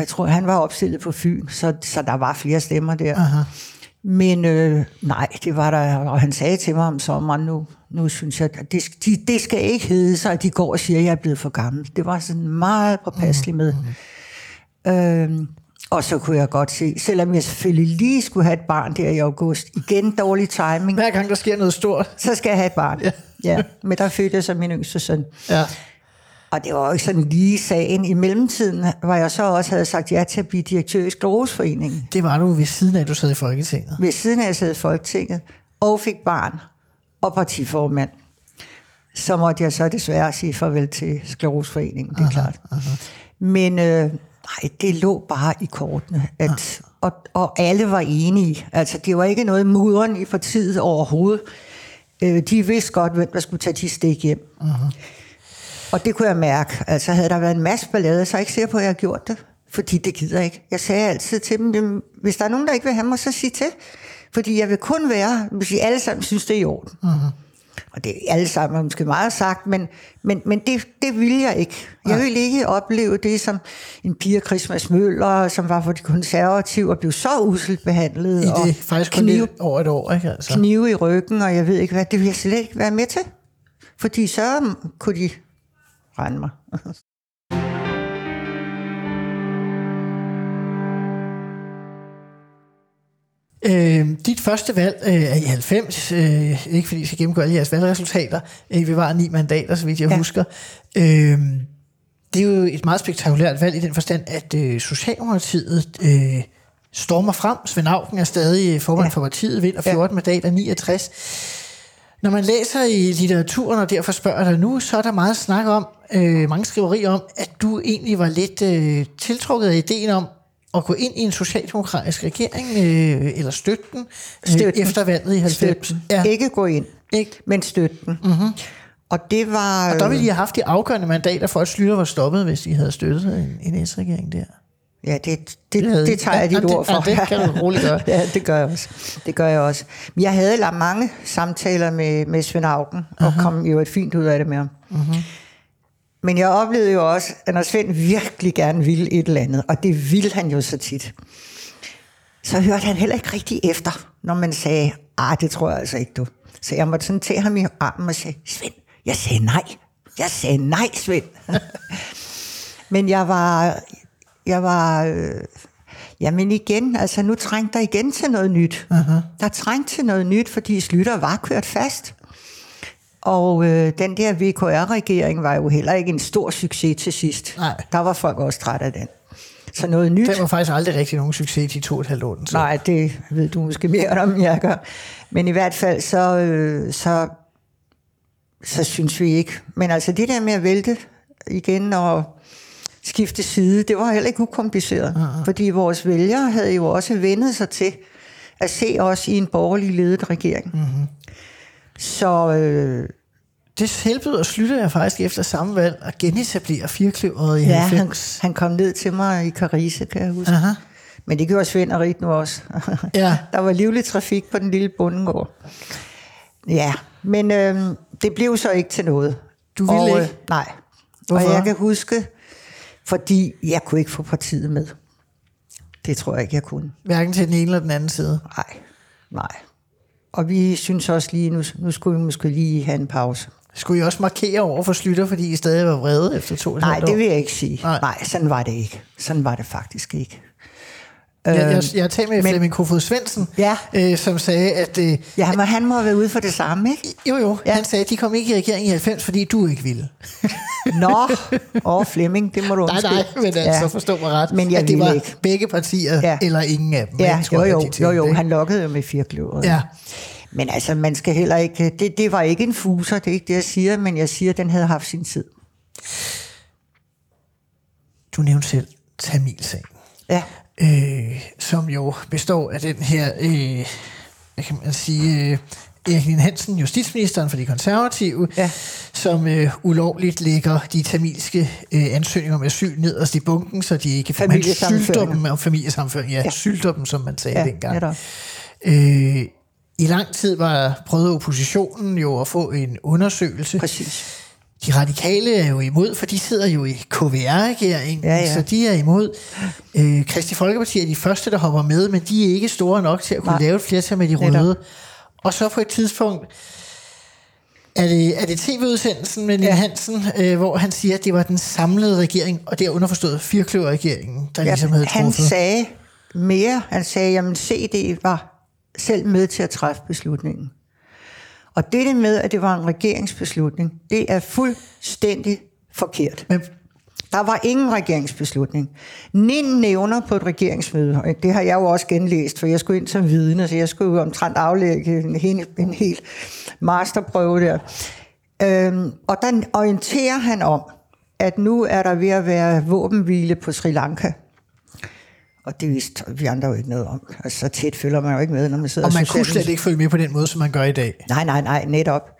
Og jeg tror, han var opstillet på Fyn, så, så der var flere stemmer der. Aha. Men øh, nej, det var der, og han sagde til mig om sommeren, nu, nu synes jeg, at det, de, det skal ikke hedde sig, at de går og siger, at jeg er blevet for gammel. Det var sådan meget påpasseligt med. Mm. Øhm, og så kunne jeg godt se, selvom jeg selvfølgelig lige skulle have et barn der i august, igen dårlig timing.
Hver gang der sker noget stort.
Så skal jeg have et barn. Ja. ja. Men der fødte jeg så min yngste søn.
Ja.
Og det var jo ikke sådan lige sagen. I mellemtiden var jeg så også havde sagt ja til at blive direktør i Sklerosforeningen.
Det var du ved siden af, at du sad i Folketinget.
Ved siden af, jeg sad i Folketinget, og fik barn og partiformand. Så måtte jeg så desværre sige farvel til Sklerosforeningen, det er klart. Men øh, nej, det lå bare i kortene, at, og, og alle var enige. Altså, det var ikke noget mudren i partiet overhovedet. Øh, de vidste godt, hvem der skulle tage de stik hjem. Og det kunne jeg mærke. Altså, havde der været en masse ballade, så er jeg ikke sikker på, at jeg har gjort det. Fordi det gider jeg ikke. Jeg sagde altid til dem, "Jamen, hvis der er nogen, der ikke vil have mig, så sig til. Fordi jeg vil kun være, hvis I alle sammen synes, det er i orden. Og det er alle sammen er måske meget sagt, men, men, men det, det vil jeg ikke. Jeg vil ikke opleve det som en Pia Christmas Møller, som var for de konservative og blev så uselt behandlet.
I
og
det faktisk kun lidt over et år, ikke? Altså.
knive i ryggen, og jeg ved ikke hvad. Det vil jeg slet ikke være med til. Fordi så kunne de rende mig.
Øh, dit første valg øh, er i 90, øh, ikke fordi jeg skal gennemgå alle jeres valgresultater, øh, vi var ni mandater, så vidt jeg ja. Husker. Øh, det er jo et meget spektakulært valg i den forstand, at øh, Socialdemokratiet øh, stormer frem. Svend Auken er stadig formand ja.
Ja.
for partiet, vinder 14 ja. mandater, 69. Når man læser i litteraturen, og derfor spørger dig nu, så er der meget snak om, øh, mange skriverier om, at du egentlig var lidt øh, tiltrukket af ideen om at gå ind i en socialdemokratisk regering, øh, eller støtte den, øh,
Støtte den.
efter valget i 90.
Støtten. Ja. Ikke gå ind,
Ikke?
men støtte den. Mm-hmm. Og det var...
Og der ville I have haft de afgørende mandater for, at Slytter var stoppet, hvis I havde støttet en, en S-regering der.
Ja, det, det, det, det tager jeg dit ord for.
ja, det kan du roligt gøre.
ja, det gør jeg også. Det gør jeg også. Men jeg havde la- mange samtaler med, med Svend Augen, og kom jo et fint ud af det med ham. Uh-huh. Men jeg oplevede jo også, at når Svend virkelig gerne ville et eller andet, og det ville han jo så tit, så hørte han heller ikke rigtig efter, når man sagde, ah, det tror jeg altså ikke, du. Så jeg måtte sådan tage ham i armen og sige, Svend, jeg sagde nej. Jeg sagde nej, Svend. Men jeg var, jeg var, øh, jamen igen, altså nu trængte der igen til noget nyt. Uh-huh. Der trængte til noget nyt, fordi Slytter var kørt fast. Og øh, den der VKR-regering var jo heller ikke en stor succes til sidst.
Nej.
Der var folk også trætte af den. Så noget nyt.
Det var faktisk aldrig rigtig nogen succes i de to og et halvt år. så.
Nej, det ved du måske mere om, jeg gør. Men i hvert fald, så, øh, så, så synes vi ikke. Men altså det der med at vælte igen og skifte side, det var heller ikke ukompliceret. Uh-huh. Fordi vores vælgere havde jo også vendet sig til at se os i en borgerlig ledet regering. Uh-huh. Så øh,
Det helbede Slytter jeg faktisk efter samme valg at genetablere firkløveret i
ja, han,
90.
han kom ned til mig i Carise, kan jeg huske.
Aha.
Men det gjorde Svend og Rit nu også.
Ja.
Der var livlig trafik på den lille bundegård. Ja, men øh, det blev så ikke til noget.
Du ville
og, øh,
ikke?
Nej.
Hvorfor?
Og jeg kan huske, fordi jeg kunne ikke få partiet med. Det tror jeg ikke, jeg kunne.
Hverken til den ene eller den anden side.
Nej, nej. Og vi synes også lige, nu, nu skulle vi måske lige have en pause.
Skulle I også markere over for Slytter, fordi I stadig var vrede efter to
Nej, det vil jeg ikke sige.
Nej,
nej sådan var det ikke. Sådan var det faktisk ikke.
Jeg, jeg, jeg har talt med
men-
Flemming Kofod Svendsen,
Ja.
øh, som sagde, at øh,
Ja, han må, han må have været ude for det samme, ikke?
jo jo, ja. Han sagde, at de kom ikke i regering i 90, fordi du ikke ville.
Nå, og Flemming, det må du
Nej,
undskylde.
nej, men altså, ja. forstå mig ret.
Men jeg
at det var
ikke.
begge partier, ja. Eller ingen af dem.
Ja,
tror
jo,
jeg,
jo, jo,
tænkte,
jo,
ikke?
han lokkede jo med firkløveret.
Ja.
Men altså, man skal heller ikke... Det, det var ikke en fuser, det er ikke det, jeg siger, men jeg siger, at den havde haft sin tid.
Du nævnte selv Tamilsagen,
Ja,
øh, som jo består af den her, øh, hvad kan man sige, øh, Erik Lien Hansen, justitsministeren for de konservative,
Ja.
som øh, ulovligt lægger de tamilske øh, ansøgninger om asyl nederst i bunken, så de ikke man sylter dem om familiesamføring. Ja, ja.
Ja.
sylter dem, som man sagde
ja
dengang.
netop.
Øh, I lang tid var prøvede oppositionen jo at få en undersøgelse.
Præcis.
De radikale er jo imod, for de sidder jo i KVR-regeringen,
Ja, ja.
så de er imod. Øh, Kristi Folkeparti er de første, der hopper med, men de er ikke store nok til at kunne
Nej.
lave et flertal med de røde. Og så på et tidspunkt, er det, er det tv-udsendelsen med Niel
Ja.
Hansen, øh, hvor han siger, at det var den samlede regering, og det er underforstået firkløverregeringen, der
Ja,
ligesom havde
han
truffet.
sagde mere. Han sagde, at CD var selv med til at træffe beslutningen. Og det med, at det var en regeringsbeslutning, det er fuldstændig forkert.
Men
Der var ingen regeringsbeslutning. Nin nævner på et regeringsmøde, og det har jeg jo også genlæst, for jeg skulle ind som vidne, så jeg skulle jo omtrent aflægge en, hel- en hel masterprøve der. Øhm, og der orienterer han om, at nu er der ved at være våbenhvile på Sri Lanka. Og det vidste vi andre jo ikke noget om. Altså, så tæt følger man jo ikke med, når man sidder
og man kunne slet ikke følge med på den måde, som man gør i dag.
Nej, nej, nej, netop.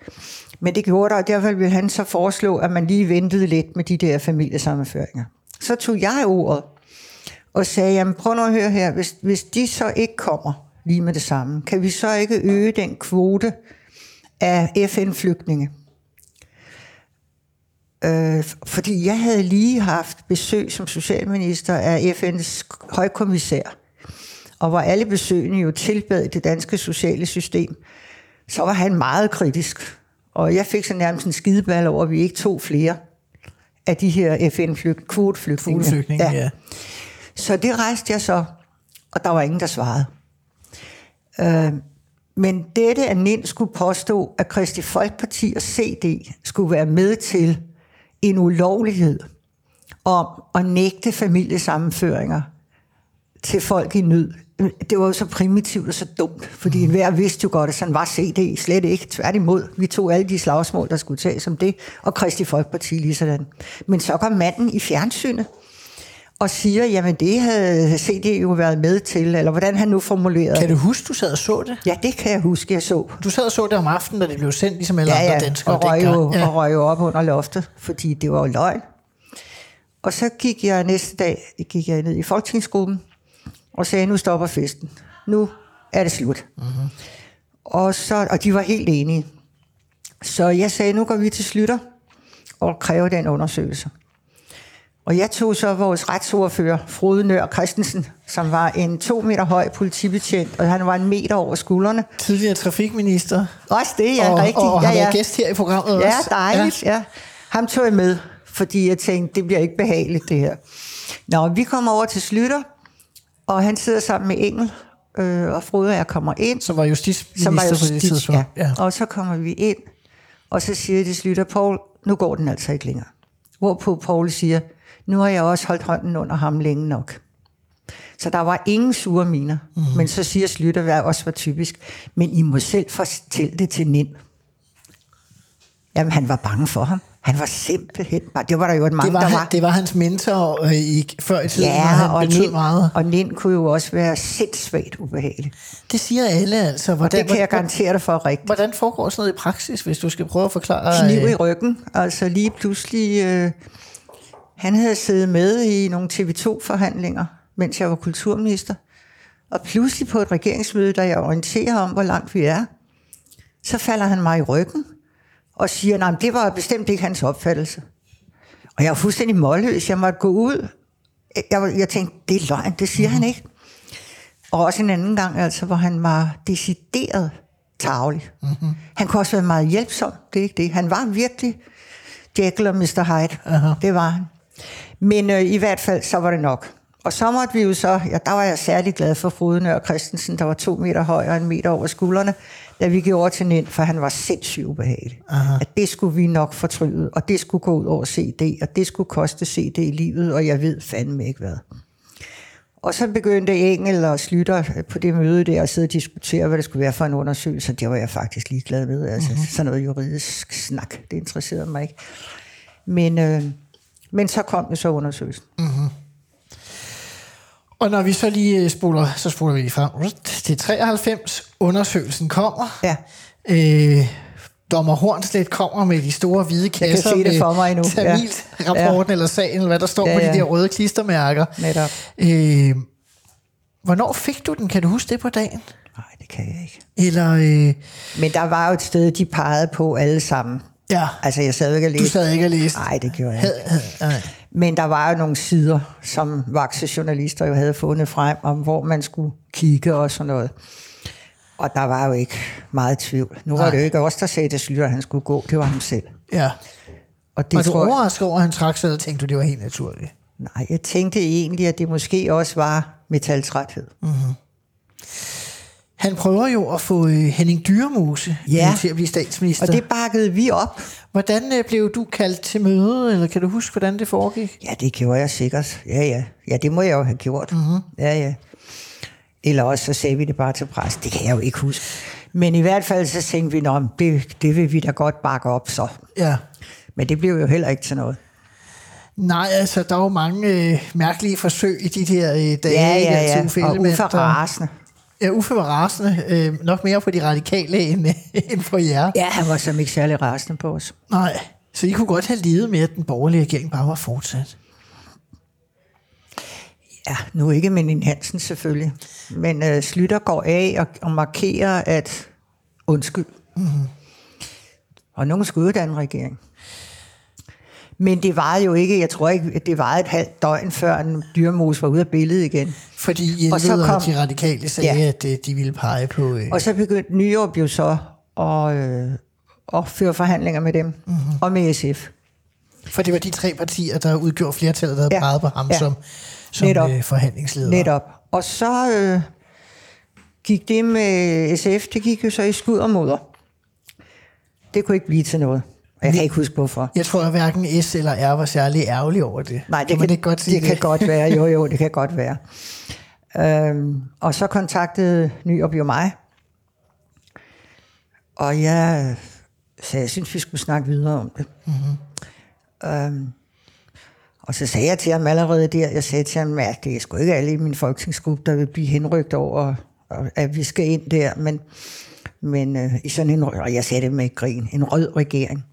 Men det gjorde der, og derfor ville han så foreslå, at man lige ventede lidt med de der familiesammenføringer. Så tog jeg ordet og sagde, jamen prøv nu at høre her, hvis, hvis de så ikke kommer lige med det samme, kan vi så ikke øge den kvote af FN-flygtninge? Øh, fordi jeg havde lige haft besøg som socialminister af FN's højkommissær, og hvor alle besøgende jo tilbad det danske sociale system, så var han meget kritisk. Og jeg fik så nærmest en skideball over, at vi ikke tog flere af de her FN-kvoteflygtninge.
Kvoteflygtninge, ja. ja.
Så det rejste jeg så, og der var ingen, der svarede. Øh, men dette, at Nind skulle påstå, at Kristi Folkeparti og CD skulle være med til en ulovlighed om at nægte familiesammenføringer til folk i nød, det var jo så primitivt og så dumt, fordi mm. enhver vidste jo godt, at sådan var CD slet ikke. Tværtimod, vi tog alle de slagsmål, der skulle tages som det, og Kristi Folkeparti lige sådan. Men så kom manden i fjernsynet og siger, jamen det havde CD jo været med til, eller hvordan han nu formulerede.
Kan du huske, du sad og så det?
Ja, det kan jeg huske, jeg så.
Du sad og så det om aftenen, da det blev sendt, ligesom alle
Ja,
andre
ja,
danskere
og røg, jo.
Ja.
og røg jo op under loftet, fordi det var jo løgn. Og så gik jeg næste dag gik jeg ned i folketingsgruppen og sagde, nu stopper festen. Nu er det slut. Mm-hmm. Og, så, og de var helt enige. Så jeg sagde, nu går vi til slutter og kræver den undersøgelse. Og jeg tog så vores retsordfører, Frode Nør Christensen, som var en to meter høj politibetjent, og han var en meter over skuldrene.
Tidligere trafikminister.
Også det, ja,
og,
rigtigt.
Og har
ja, ja.
været gæst her i programmet
Ja,
også.
dejligt, ja. ja. Ham tog jeg med, fordi jeg tænkte, det bliver ikke behageligt, det her. Nå, vi kommer over til Slytter, og han sidder sammen med Engel, øh, og Frode og jeg kommer ind.
Som var justitsminister
Som var
på det tidspunkt.
ja. ja. Og så kommer vi ind, og så siger de Slytter, Paul, nu går den altså ikke længere. Hvorpå Paul siger, nu har jeg også holdt hånden under ham længe nok. Så der var ingen sure miner. Mm. Men så siger Slytter, hvad også var typisk, men I må selv fortælle det til Nind. Jamen, han var bange for ham. Han var simpelthen bare... Det var der jo et mange,
Det var,
der var.
det var hans mentor øh, i, før i tiden, og
ja,
han
og
betød
Nind,
meget.
og Nind kunne jo også være sindssygt ubehagelig.
Det siger alle altså. Hvordan,
Det kan jeg garantere dig for rigtigt.
hvordan foregår sådan noget i praksis, hvis du skal prøve at forklare?
kniv i
øh,
ryggen. Altså lige pludselig, øh, han havde siddet med i nogle TV2-forhandlinger, mens jeg var kulturminister. Og pludselig på et regeringsmøde, der jeg orienterer om, hvor langt vi er, så falder han mig i ryggen og siger, nej, det var bestemt ikke hans opfattelse. Og jeg var fuldstændig målløs. Jeg måtte gå ud. Jeg, jeg tænkte, det er løgn, det siger mm. han ikke. Og også en anden gang, altså, hvor han var decideret tavlig. Mm-hmm. Han kunne også være meget hjælpsom, det er ikke det. Han var virkelig Jekyll og Mr. Hyde.
Aha.
Det var han. Men øh, i hvert fald, så var det nok. Og så måtte vi jo så, ja, der var jeg særlig glad for Frode Nør Christensen, der var to meter høj og en meter over skuldrene, da vi gik over til Nind, for han var sindssygt ubehagelig. Aha. At det skulle vi nok fortryde, og det skulle gå ud over CD, og det skulle koste CD i livet, og jeg ved fandme ikke hvad. Og så begyndte Engel og Slytter på det møde der at sidde og diskutere, hvad det skulle være for en undersøgelse. Det var jeg faktisk ligeglad med. Altså, mm-hmm. Sådan noget juridisk snak, det interesserede mig ikke. Men, øh, men så kom det så undersøgelsen.
Og når vi så lige øh, spoler, så spoler vi lige frem. Til 93, undersøgelsen kommer.
Ja.
Øh, Dommer Hornslet kommer med de store hvide kasser
se det for mig nu. Ja.
Tamilrapporten ja. eller sagen, eller hvad der står
Ja,
ja, på de der røde klistermærker.
Netop.
Øh, hvornår fik du den? Kan du huske det på dagen?
Nej, det kan jeg ikke.
Eller, øh,
Men der var jo et sted, de pegede på alle sammen.
Ja,
Altså, jeg sad ikke og læste.
du sad ikke og læste.
Nej, det gjorde jeg ikke. Men der var jo nogle sider, som vaksejournalister jo havde fundet frem, om hvor man skulle kigge og sådan noget. Og der var jo ikke meget tvivl. Nu var
Nej.
det jo ikke os, der sagde til Slytter, at han skulle gå. Det var ham selv.
Ja.
Og det
Var du
tror
overrasket over, at han trak sig, eller tænkte du, det var helt naturligt?
nej, jeg tænkte egentlig, at det måske også var metaltræthed.
Han prøver jo at få øh, Henning Dyremose
Ja.
til at blive statsminister.
Og det bakkede vi op.
Hvordan øh, blev du kaldt til møde, eller kan du huske, hvordan det foregik?
Ja, det gjorde jeg sikkert. Ja, ja. Ja, det må jeg jo have gjort. Mm-hmm. Ja, ja. Eller også så sagde vi det bare til pres. Det kan jeg jo ikke huske. Men i hvert fald så tænkte vi, at det, det vil vi da godt bakke op så.
Ja.
Men det blev jo heller ikke til noget.
Nej, altså, der var mange øh, mærkelige forsøg i de der øh, dage.
Ja, ja, ja. Og
Uffe Ja, Uffe var rasende. Øh, nok mere på de radikale end, end på jer.
Ja, han var som ikke særlig rasende på os.
Nej, så I kunne godt have levet med, at den borgerlige regering bare var fortsat.
Ja, nu ikke med Nien Hansen selvfølgelig. Men øh, Slytter går af og, og markerer, at undskyld. Mm-hmm. Og nogen skulle uddanne en regering. Men det var jo ikke, jeg tror ikke, det var et halvt døgn, før en dyrmos var ude af billedet igen.
Fordi Hjelved
Og så kom-
de radikale sagde,
Ja.
ja. at øh, de ville pege på... Øh,
Og så begyndte Nyrup jo så at, øh, at føre forhandlinger med dem, mm-hmm. og med SF.
for det var de tre partier, der udgjorde flertallet, der havde
Ja.
peget på ham
Ja.
som, som
Netop.
øh, forhandlingsleder.
Netop. Og så øh, gik det med SF, det gik jo så i skud og moder. Det kunne ikke blive til noget. Og Jeg kan ikke huske, hvorfor.
Jeg tror, at hverken S eller R var særlig ærgerlig over det.
Nej, det
kan,
kan,
man ikke godt sige
det, kan godt være. Jo, jo, det kan godt være. Øhm, og så kontaktede Nyrup jo mig. Og jeg sagde, jeg synes, vi skulle snakke videre om det. Mm-hmm. Øhm, og så sagde jeg til ham allerede der, jeg sagde til ham, at det er sgu ikke alle i min folketingsgruppe, der vil blive henrygt over, at vi skal ind der, men, men øh, i sådan en, og jeg sagde det med grin, en rød regering.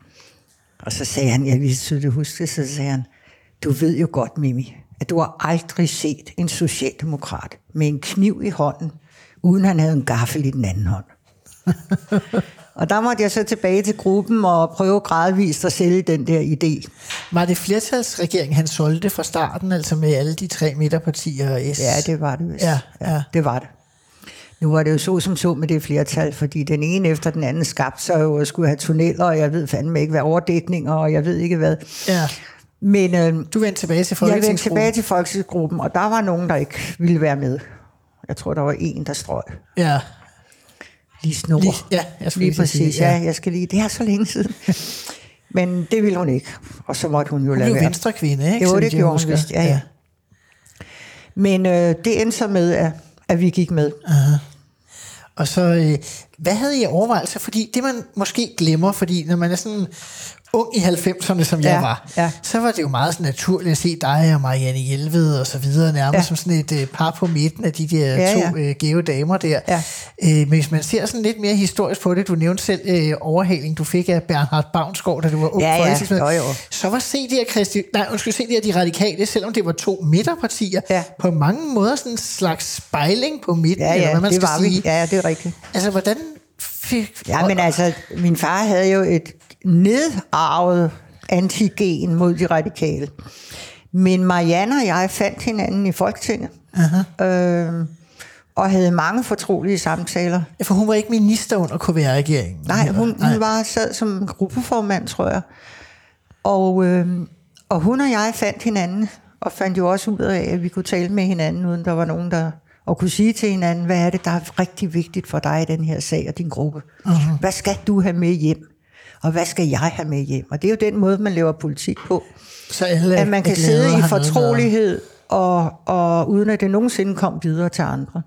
Og så sagde han, jeg du husker det, så sagde han, du ved jo godt, Mimi, at du har aldrig set en socialdemokrat med en kniv i hånden, uden han havde en gaffel i den anden hånd. og der måtte jeg så tilbage til gruppen og prøve gradvist at sælge den der idé.
Var det flertalsregering, han solgte fra starten, altså med alle de tre midterpartier og S?
Ja, det var det vist.
Ja, ja.
det var det. Nu var det jo så som så med det flertal, fordi den ene efter den anden skabte sig jo at skulle have tunneller, og jeg ved fandme ikke, hvad overdækninger, og jeg ved ikke hvad.
ja.
Men øh,
Du vendte tilbage til
jeg vendte
Folketingsgruppen.
tilbage til folketingsgruppen, og der var nogen, der ikke ville være med. Jeg tror, der var en, der strøg.
Ja.
Lige snor.
Lige- ja, jeg
lige præcis.
sige,
ja.
ja.
jeg skal lige. Det er så længe siden. Men det ville hun ikke. Og så måtte hun jo
Hun
lade være.
venstre kvinde, ikke?
Jo, det gjorde hun vist. Ja, ja. Men øh, det endte så med, at, at vi gik med. Aha.
Og så, øh, hvad havde I overvejelser? Fordi det, man måske glemmer, fordi når man er sådan ung i 90'erne, som jeg
Ja,
var,
ja.
så var det jo meget sådan naturligt at se dig og Marianne Hjelved og så videre, nærmest
Ja.
som sådan et øh, par på midten af de der
Ja,
to
ja.
øh, gave damer der.
Ja.
Øh, men hvis man ser sådan lidt mere historisk på det, du nævnte selv øh, overhaling, du fik af Bernhard Bavnsgaard, da du var ung
Ja, ja.
folketingsmedlem.
Jo, jo.
så var CD'er Christi, nej, undskyld, CD'er de radikale, selvom det var to midterpartier,
Ja.
på mange måder sådan en slags spejling på midten,
Ja,
eller
ja,
hvad man
det
skal
var
sige.
vi. Ja, det er rigtigt.
Altså, hvordan fik...
Ja, men altså, min far havde jo et nedarvet antigen mod de radikale. Men Marianne og jeg fandt hinanden i Folketinget. Uh-huh. Øh, og havde mange fortrolige samtaler.
Ja, for hun var ikke minister under KVR-regeringen.
Nej, hun, hun var sad som gruppeformand, tror jeg. Og, øh, og hun og jeg fandt hinanden, og fandt jo også ud af, at vi kunne tale med hinanden, uden der var nogen, der... Og kunne sige til hinanden, hvad er det, der er rigtig vigtigt for dig i den her sag og din gruppe? Uh-huh. Hvad skal du have med hjem? Og hvad skal jeg have med hjem? Og det er jo den måde, man laver politik på.
Så alle
At man kan sidde i fortrolighed, og, og uden at det nogensinde kom videre til andre.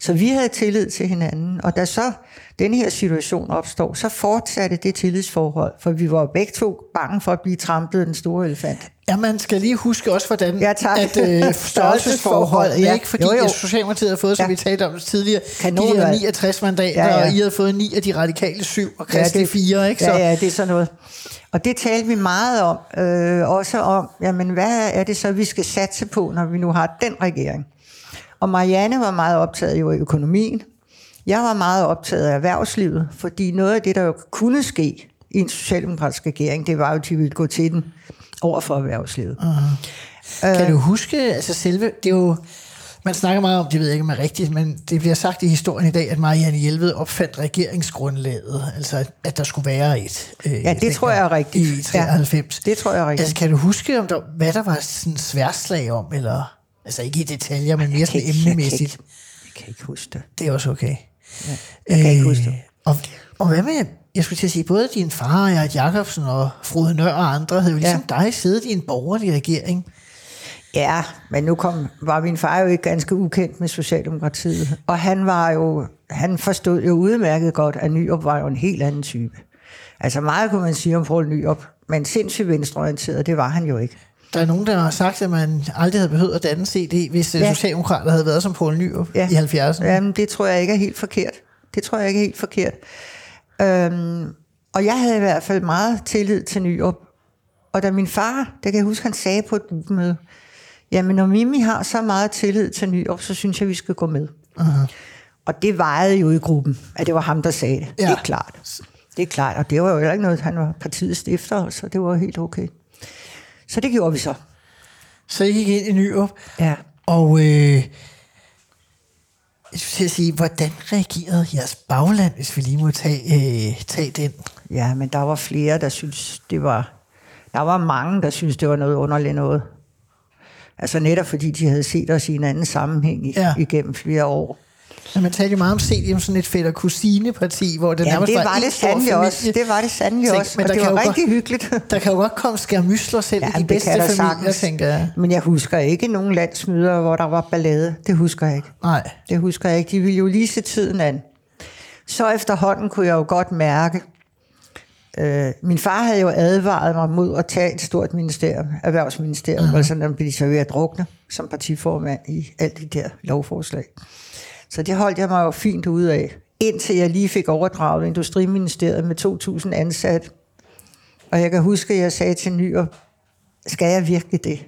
Så vi havde tillid til hinanden, og da så den her situation opstår, så fortsatte det tillidsforhold, for vi var begge to bange for at blive trampet af den store elefant.
Ja, man skal lige huske også, hvordan
Ja, tak.
at øh, størrelsesforholdet,
Ja.
ikke? Fordi
Jo, jo.
at Socialdemokratiet har fået, som
Ja.
vi talte om tidligere,
Kanon,
de der
mand.
69 mandater,
Ja, ja.
og I havde fået 9 af de radikale 7, og Christi
Ja, det-
4, ikke? Så,
Ja, ja, det er sådan noget. Og det talte vi meget om, øh, også om, jamen hvad er det så, vi skal satse på, når vi nu har den regering? Og Marianne var meget optaget jo af økonomien. Jeg var meget optaget af erhvervslivet, fordi noget af det, der jo kunne ske i en socialdemokratisk regering, det var jo, at de ville gå til den over for erhvervslivet.
Kan du huske, altså selve, det er jo, man snakker meget om, det ved jeg ikke om er rigtigt, men det bliver sagt i historien i dag, at Marianne Hjelved opfandt regeringsgrundlaget, altså at der skulle være et. Øh,
Ja, det tror jeg er rigtigt.
I 93.
Ja, det tror jeg er rigtigt.
Altså kan du huske, om der, hvad der var sådan sværslag om, eller, altså ikke i detaljer, men mere sådan
ikke- jeg kan
emnemæssigt?
ikke- Jeg kan ikke huske det.
Det er også okay.
Ja, jeg kan ikke huske det.
Øh, Og, og hvad med, jeg skulle til at sige, både din far, Erik Jacobsen og Frode Nør og andre havde jo ligesom ja. dig siddet i en borgerlig regering.
Ja, men nu kom, var min far jo ikke ganske ukendt med Socialdemokratiet. Og han var jo, han forstod jo udmærket godt, at Nyrup var jo en helt anden type. Altså meget kunne man sige om Poul Nyrup, men sindssygt venstreorienteret, det var han jo ikke.
Der er nogen, der har sagt, at man aldrig havde behøvet at danne CD, hvis ja.
Ja.
Socialdemokrater havde været som Poul Nyrup ja. I 70'erne.
Jamen, det tror jeg ikke er helt forkert. Det tror jeg ikke er helt forkert. Øhm, og jeg havde i hvert fald meget tillid til Nyrup. Og da min far, det kan jeg huske, han sagde på et gruppemøde, jamen når Mimi har så meget tillid til Nyrup, så synes jeg, vi skal gå med. Uh-huh. Og det vejede jo i gruppen, at det var ham, der sagde det. Ja. Det er klart. Det er klart, og det var jo heller ikke noget, han var partiets stifter, så det var helt okay. Så det gjorde vi så.
Så I gik ind i Nyrup,
Ja.
og øh, jeg skulle sige, hvordan reagerede jeres bagland, hvis vi lige må tage, øh, tage den?
Ja, men der var flere, der synes det var... Der var mange, der synes det var noget underligt noget. Altså netop fordi de havde set os i en anden sammenhæng
ja.
igennem flere år.
Så man talte jo meget om CD som sådan et fætter kusine parti hvor det
Ja,
nærmest
det
var,
var det sandelig også. Det var det sandelig også.
men
Og det var rigtig hyggeligt.
Der kan jo godt komme skærmysler selv ja, i de
det
bedste familier,
sagtens.
tænker jeg.
Men jeg husker ikke nogen landsmøder, hvor der var ballade. Det husker jeg ikke.
Nej.
Det husker jeg ikke. De ville jo lige se tiden an. Så efterhånden kunne jeg jo godt mærke, øh, min far havde jo advaret mig mod at tage et stort ministerium, erhvervsministerium, uh-huh. altså når de så ved at drukne som partiformand i alt de der lovforslag. Så det holdt jeg mig jo fint ud af, indtil jeg lige fik overdraget Industriministeriet med 2.000 ansat. Og jeg kan huske, at jeg sagde til Nyer, skal jeg virkelig det?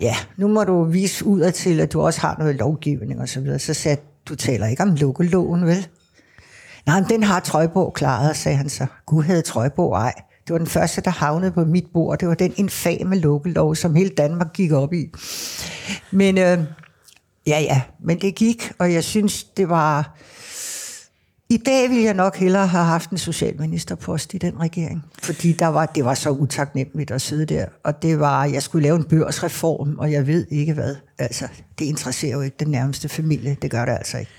Ja, nu må du vise ud til, at du også har noget lovgivning og så videre. Så sagde du taler ikke om lukkeloven, vel? Nej, men den har Trøjborg klaret, sagde han så. Gud havde Trøjborg ej. Det var den første, der havnede på mit bord. Det var den infame lukkelov, som hele Danmark gik op i. Men øh, ja, ja, men det gik, og jeg synes, det var... I dag ville jeg nok hellere have haft en socialministerpost i den regering, fordi der var, det var så utaknemmeligt at sidde der, og det var, jeg skulle lave en børsreform, og jeg ved ikke hvad. Altså, det interesserer jo ikke den nærmeste familie, det gør det altså ikke.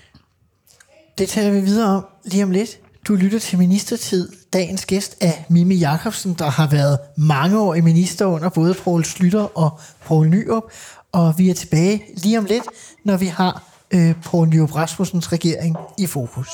Det taler vi videre om lige om lidt. Du lytter til Ministertid. Dagens gæst er Mimi Jakobsen, der har været mange år i minister under både Poul Slytter og Poul Nyrup. Og vi er tilbage lige om lidt, når vi har øh, Poul Nyrup Rasmussens regering i fokus.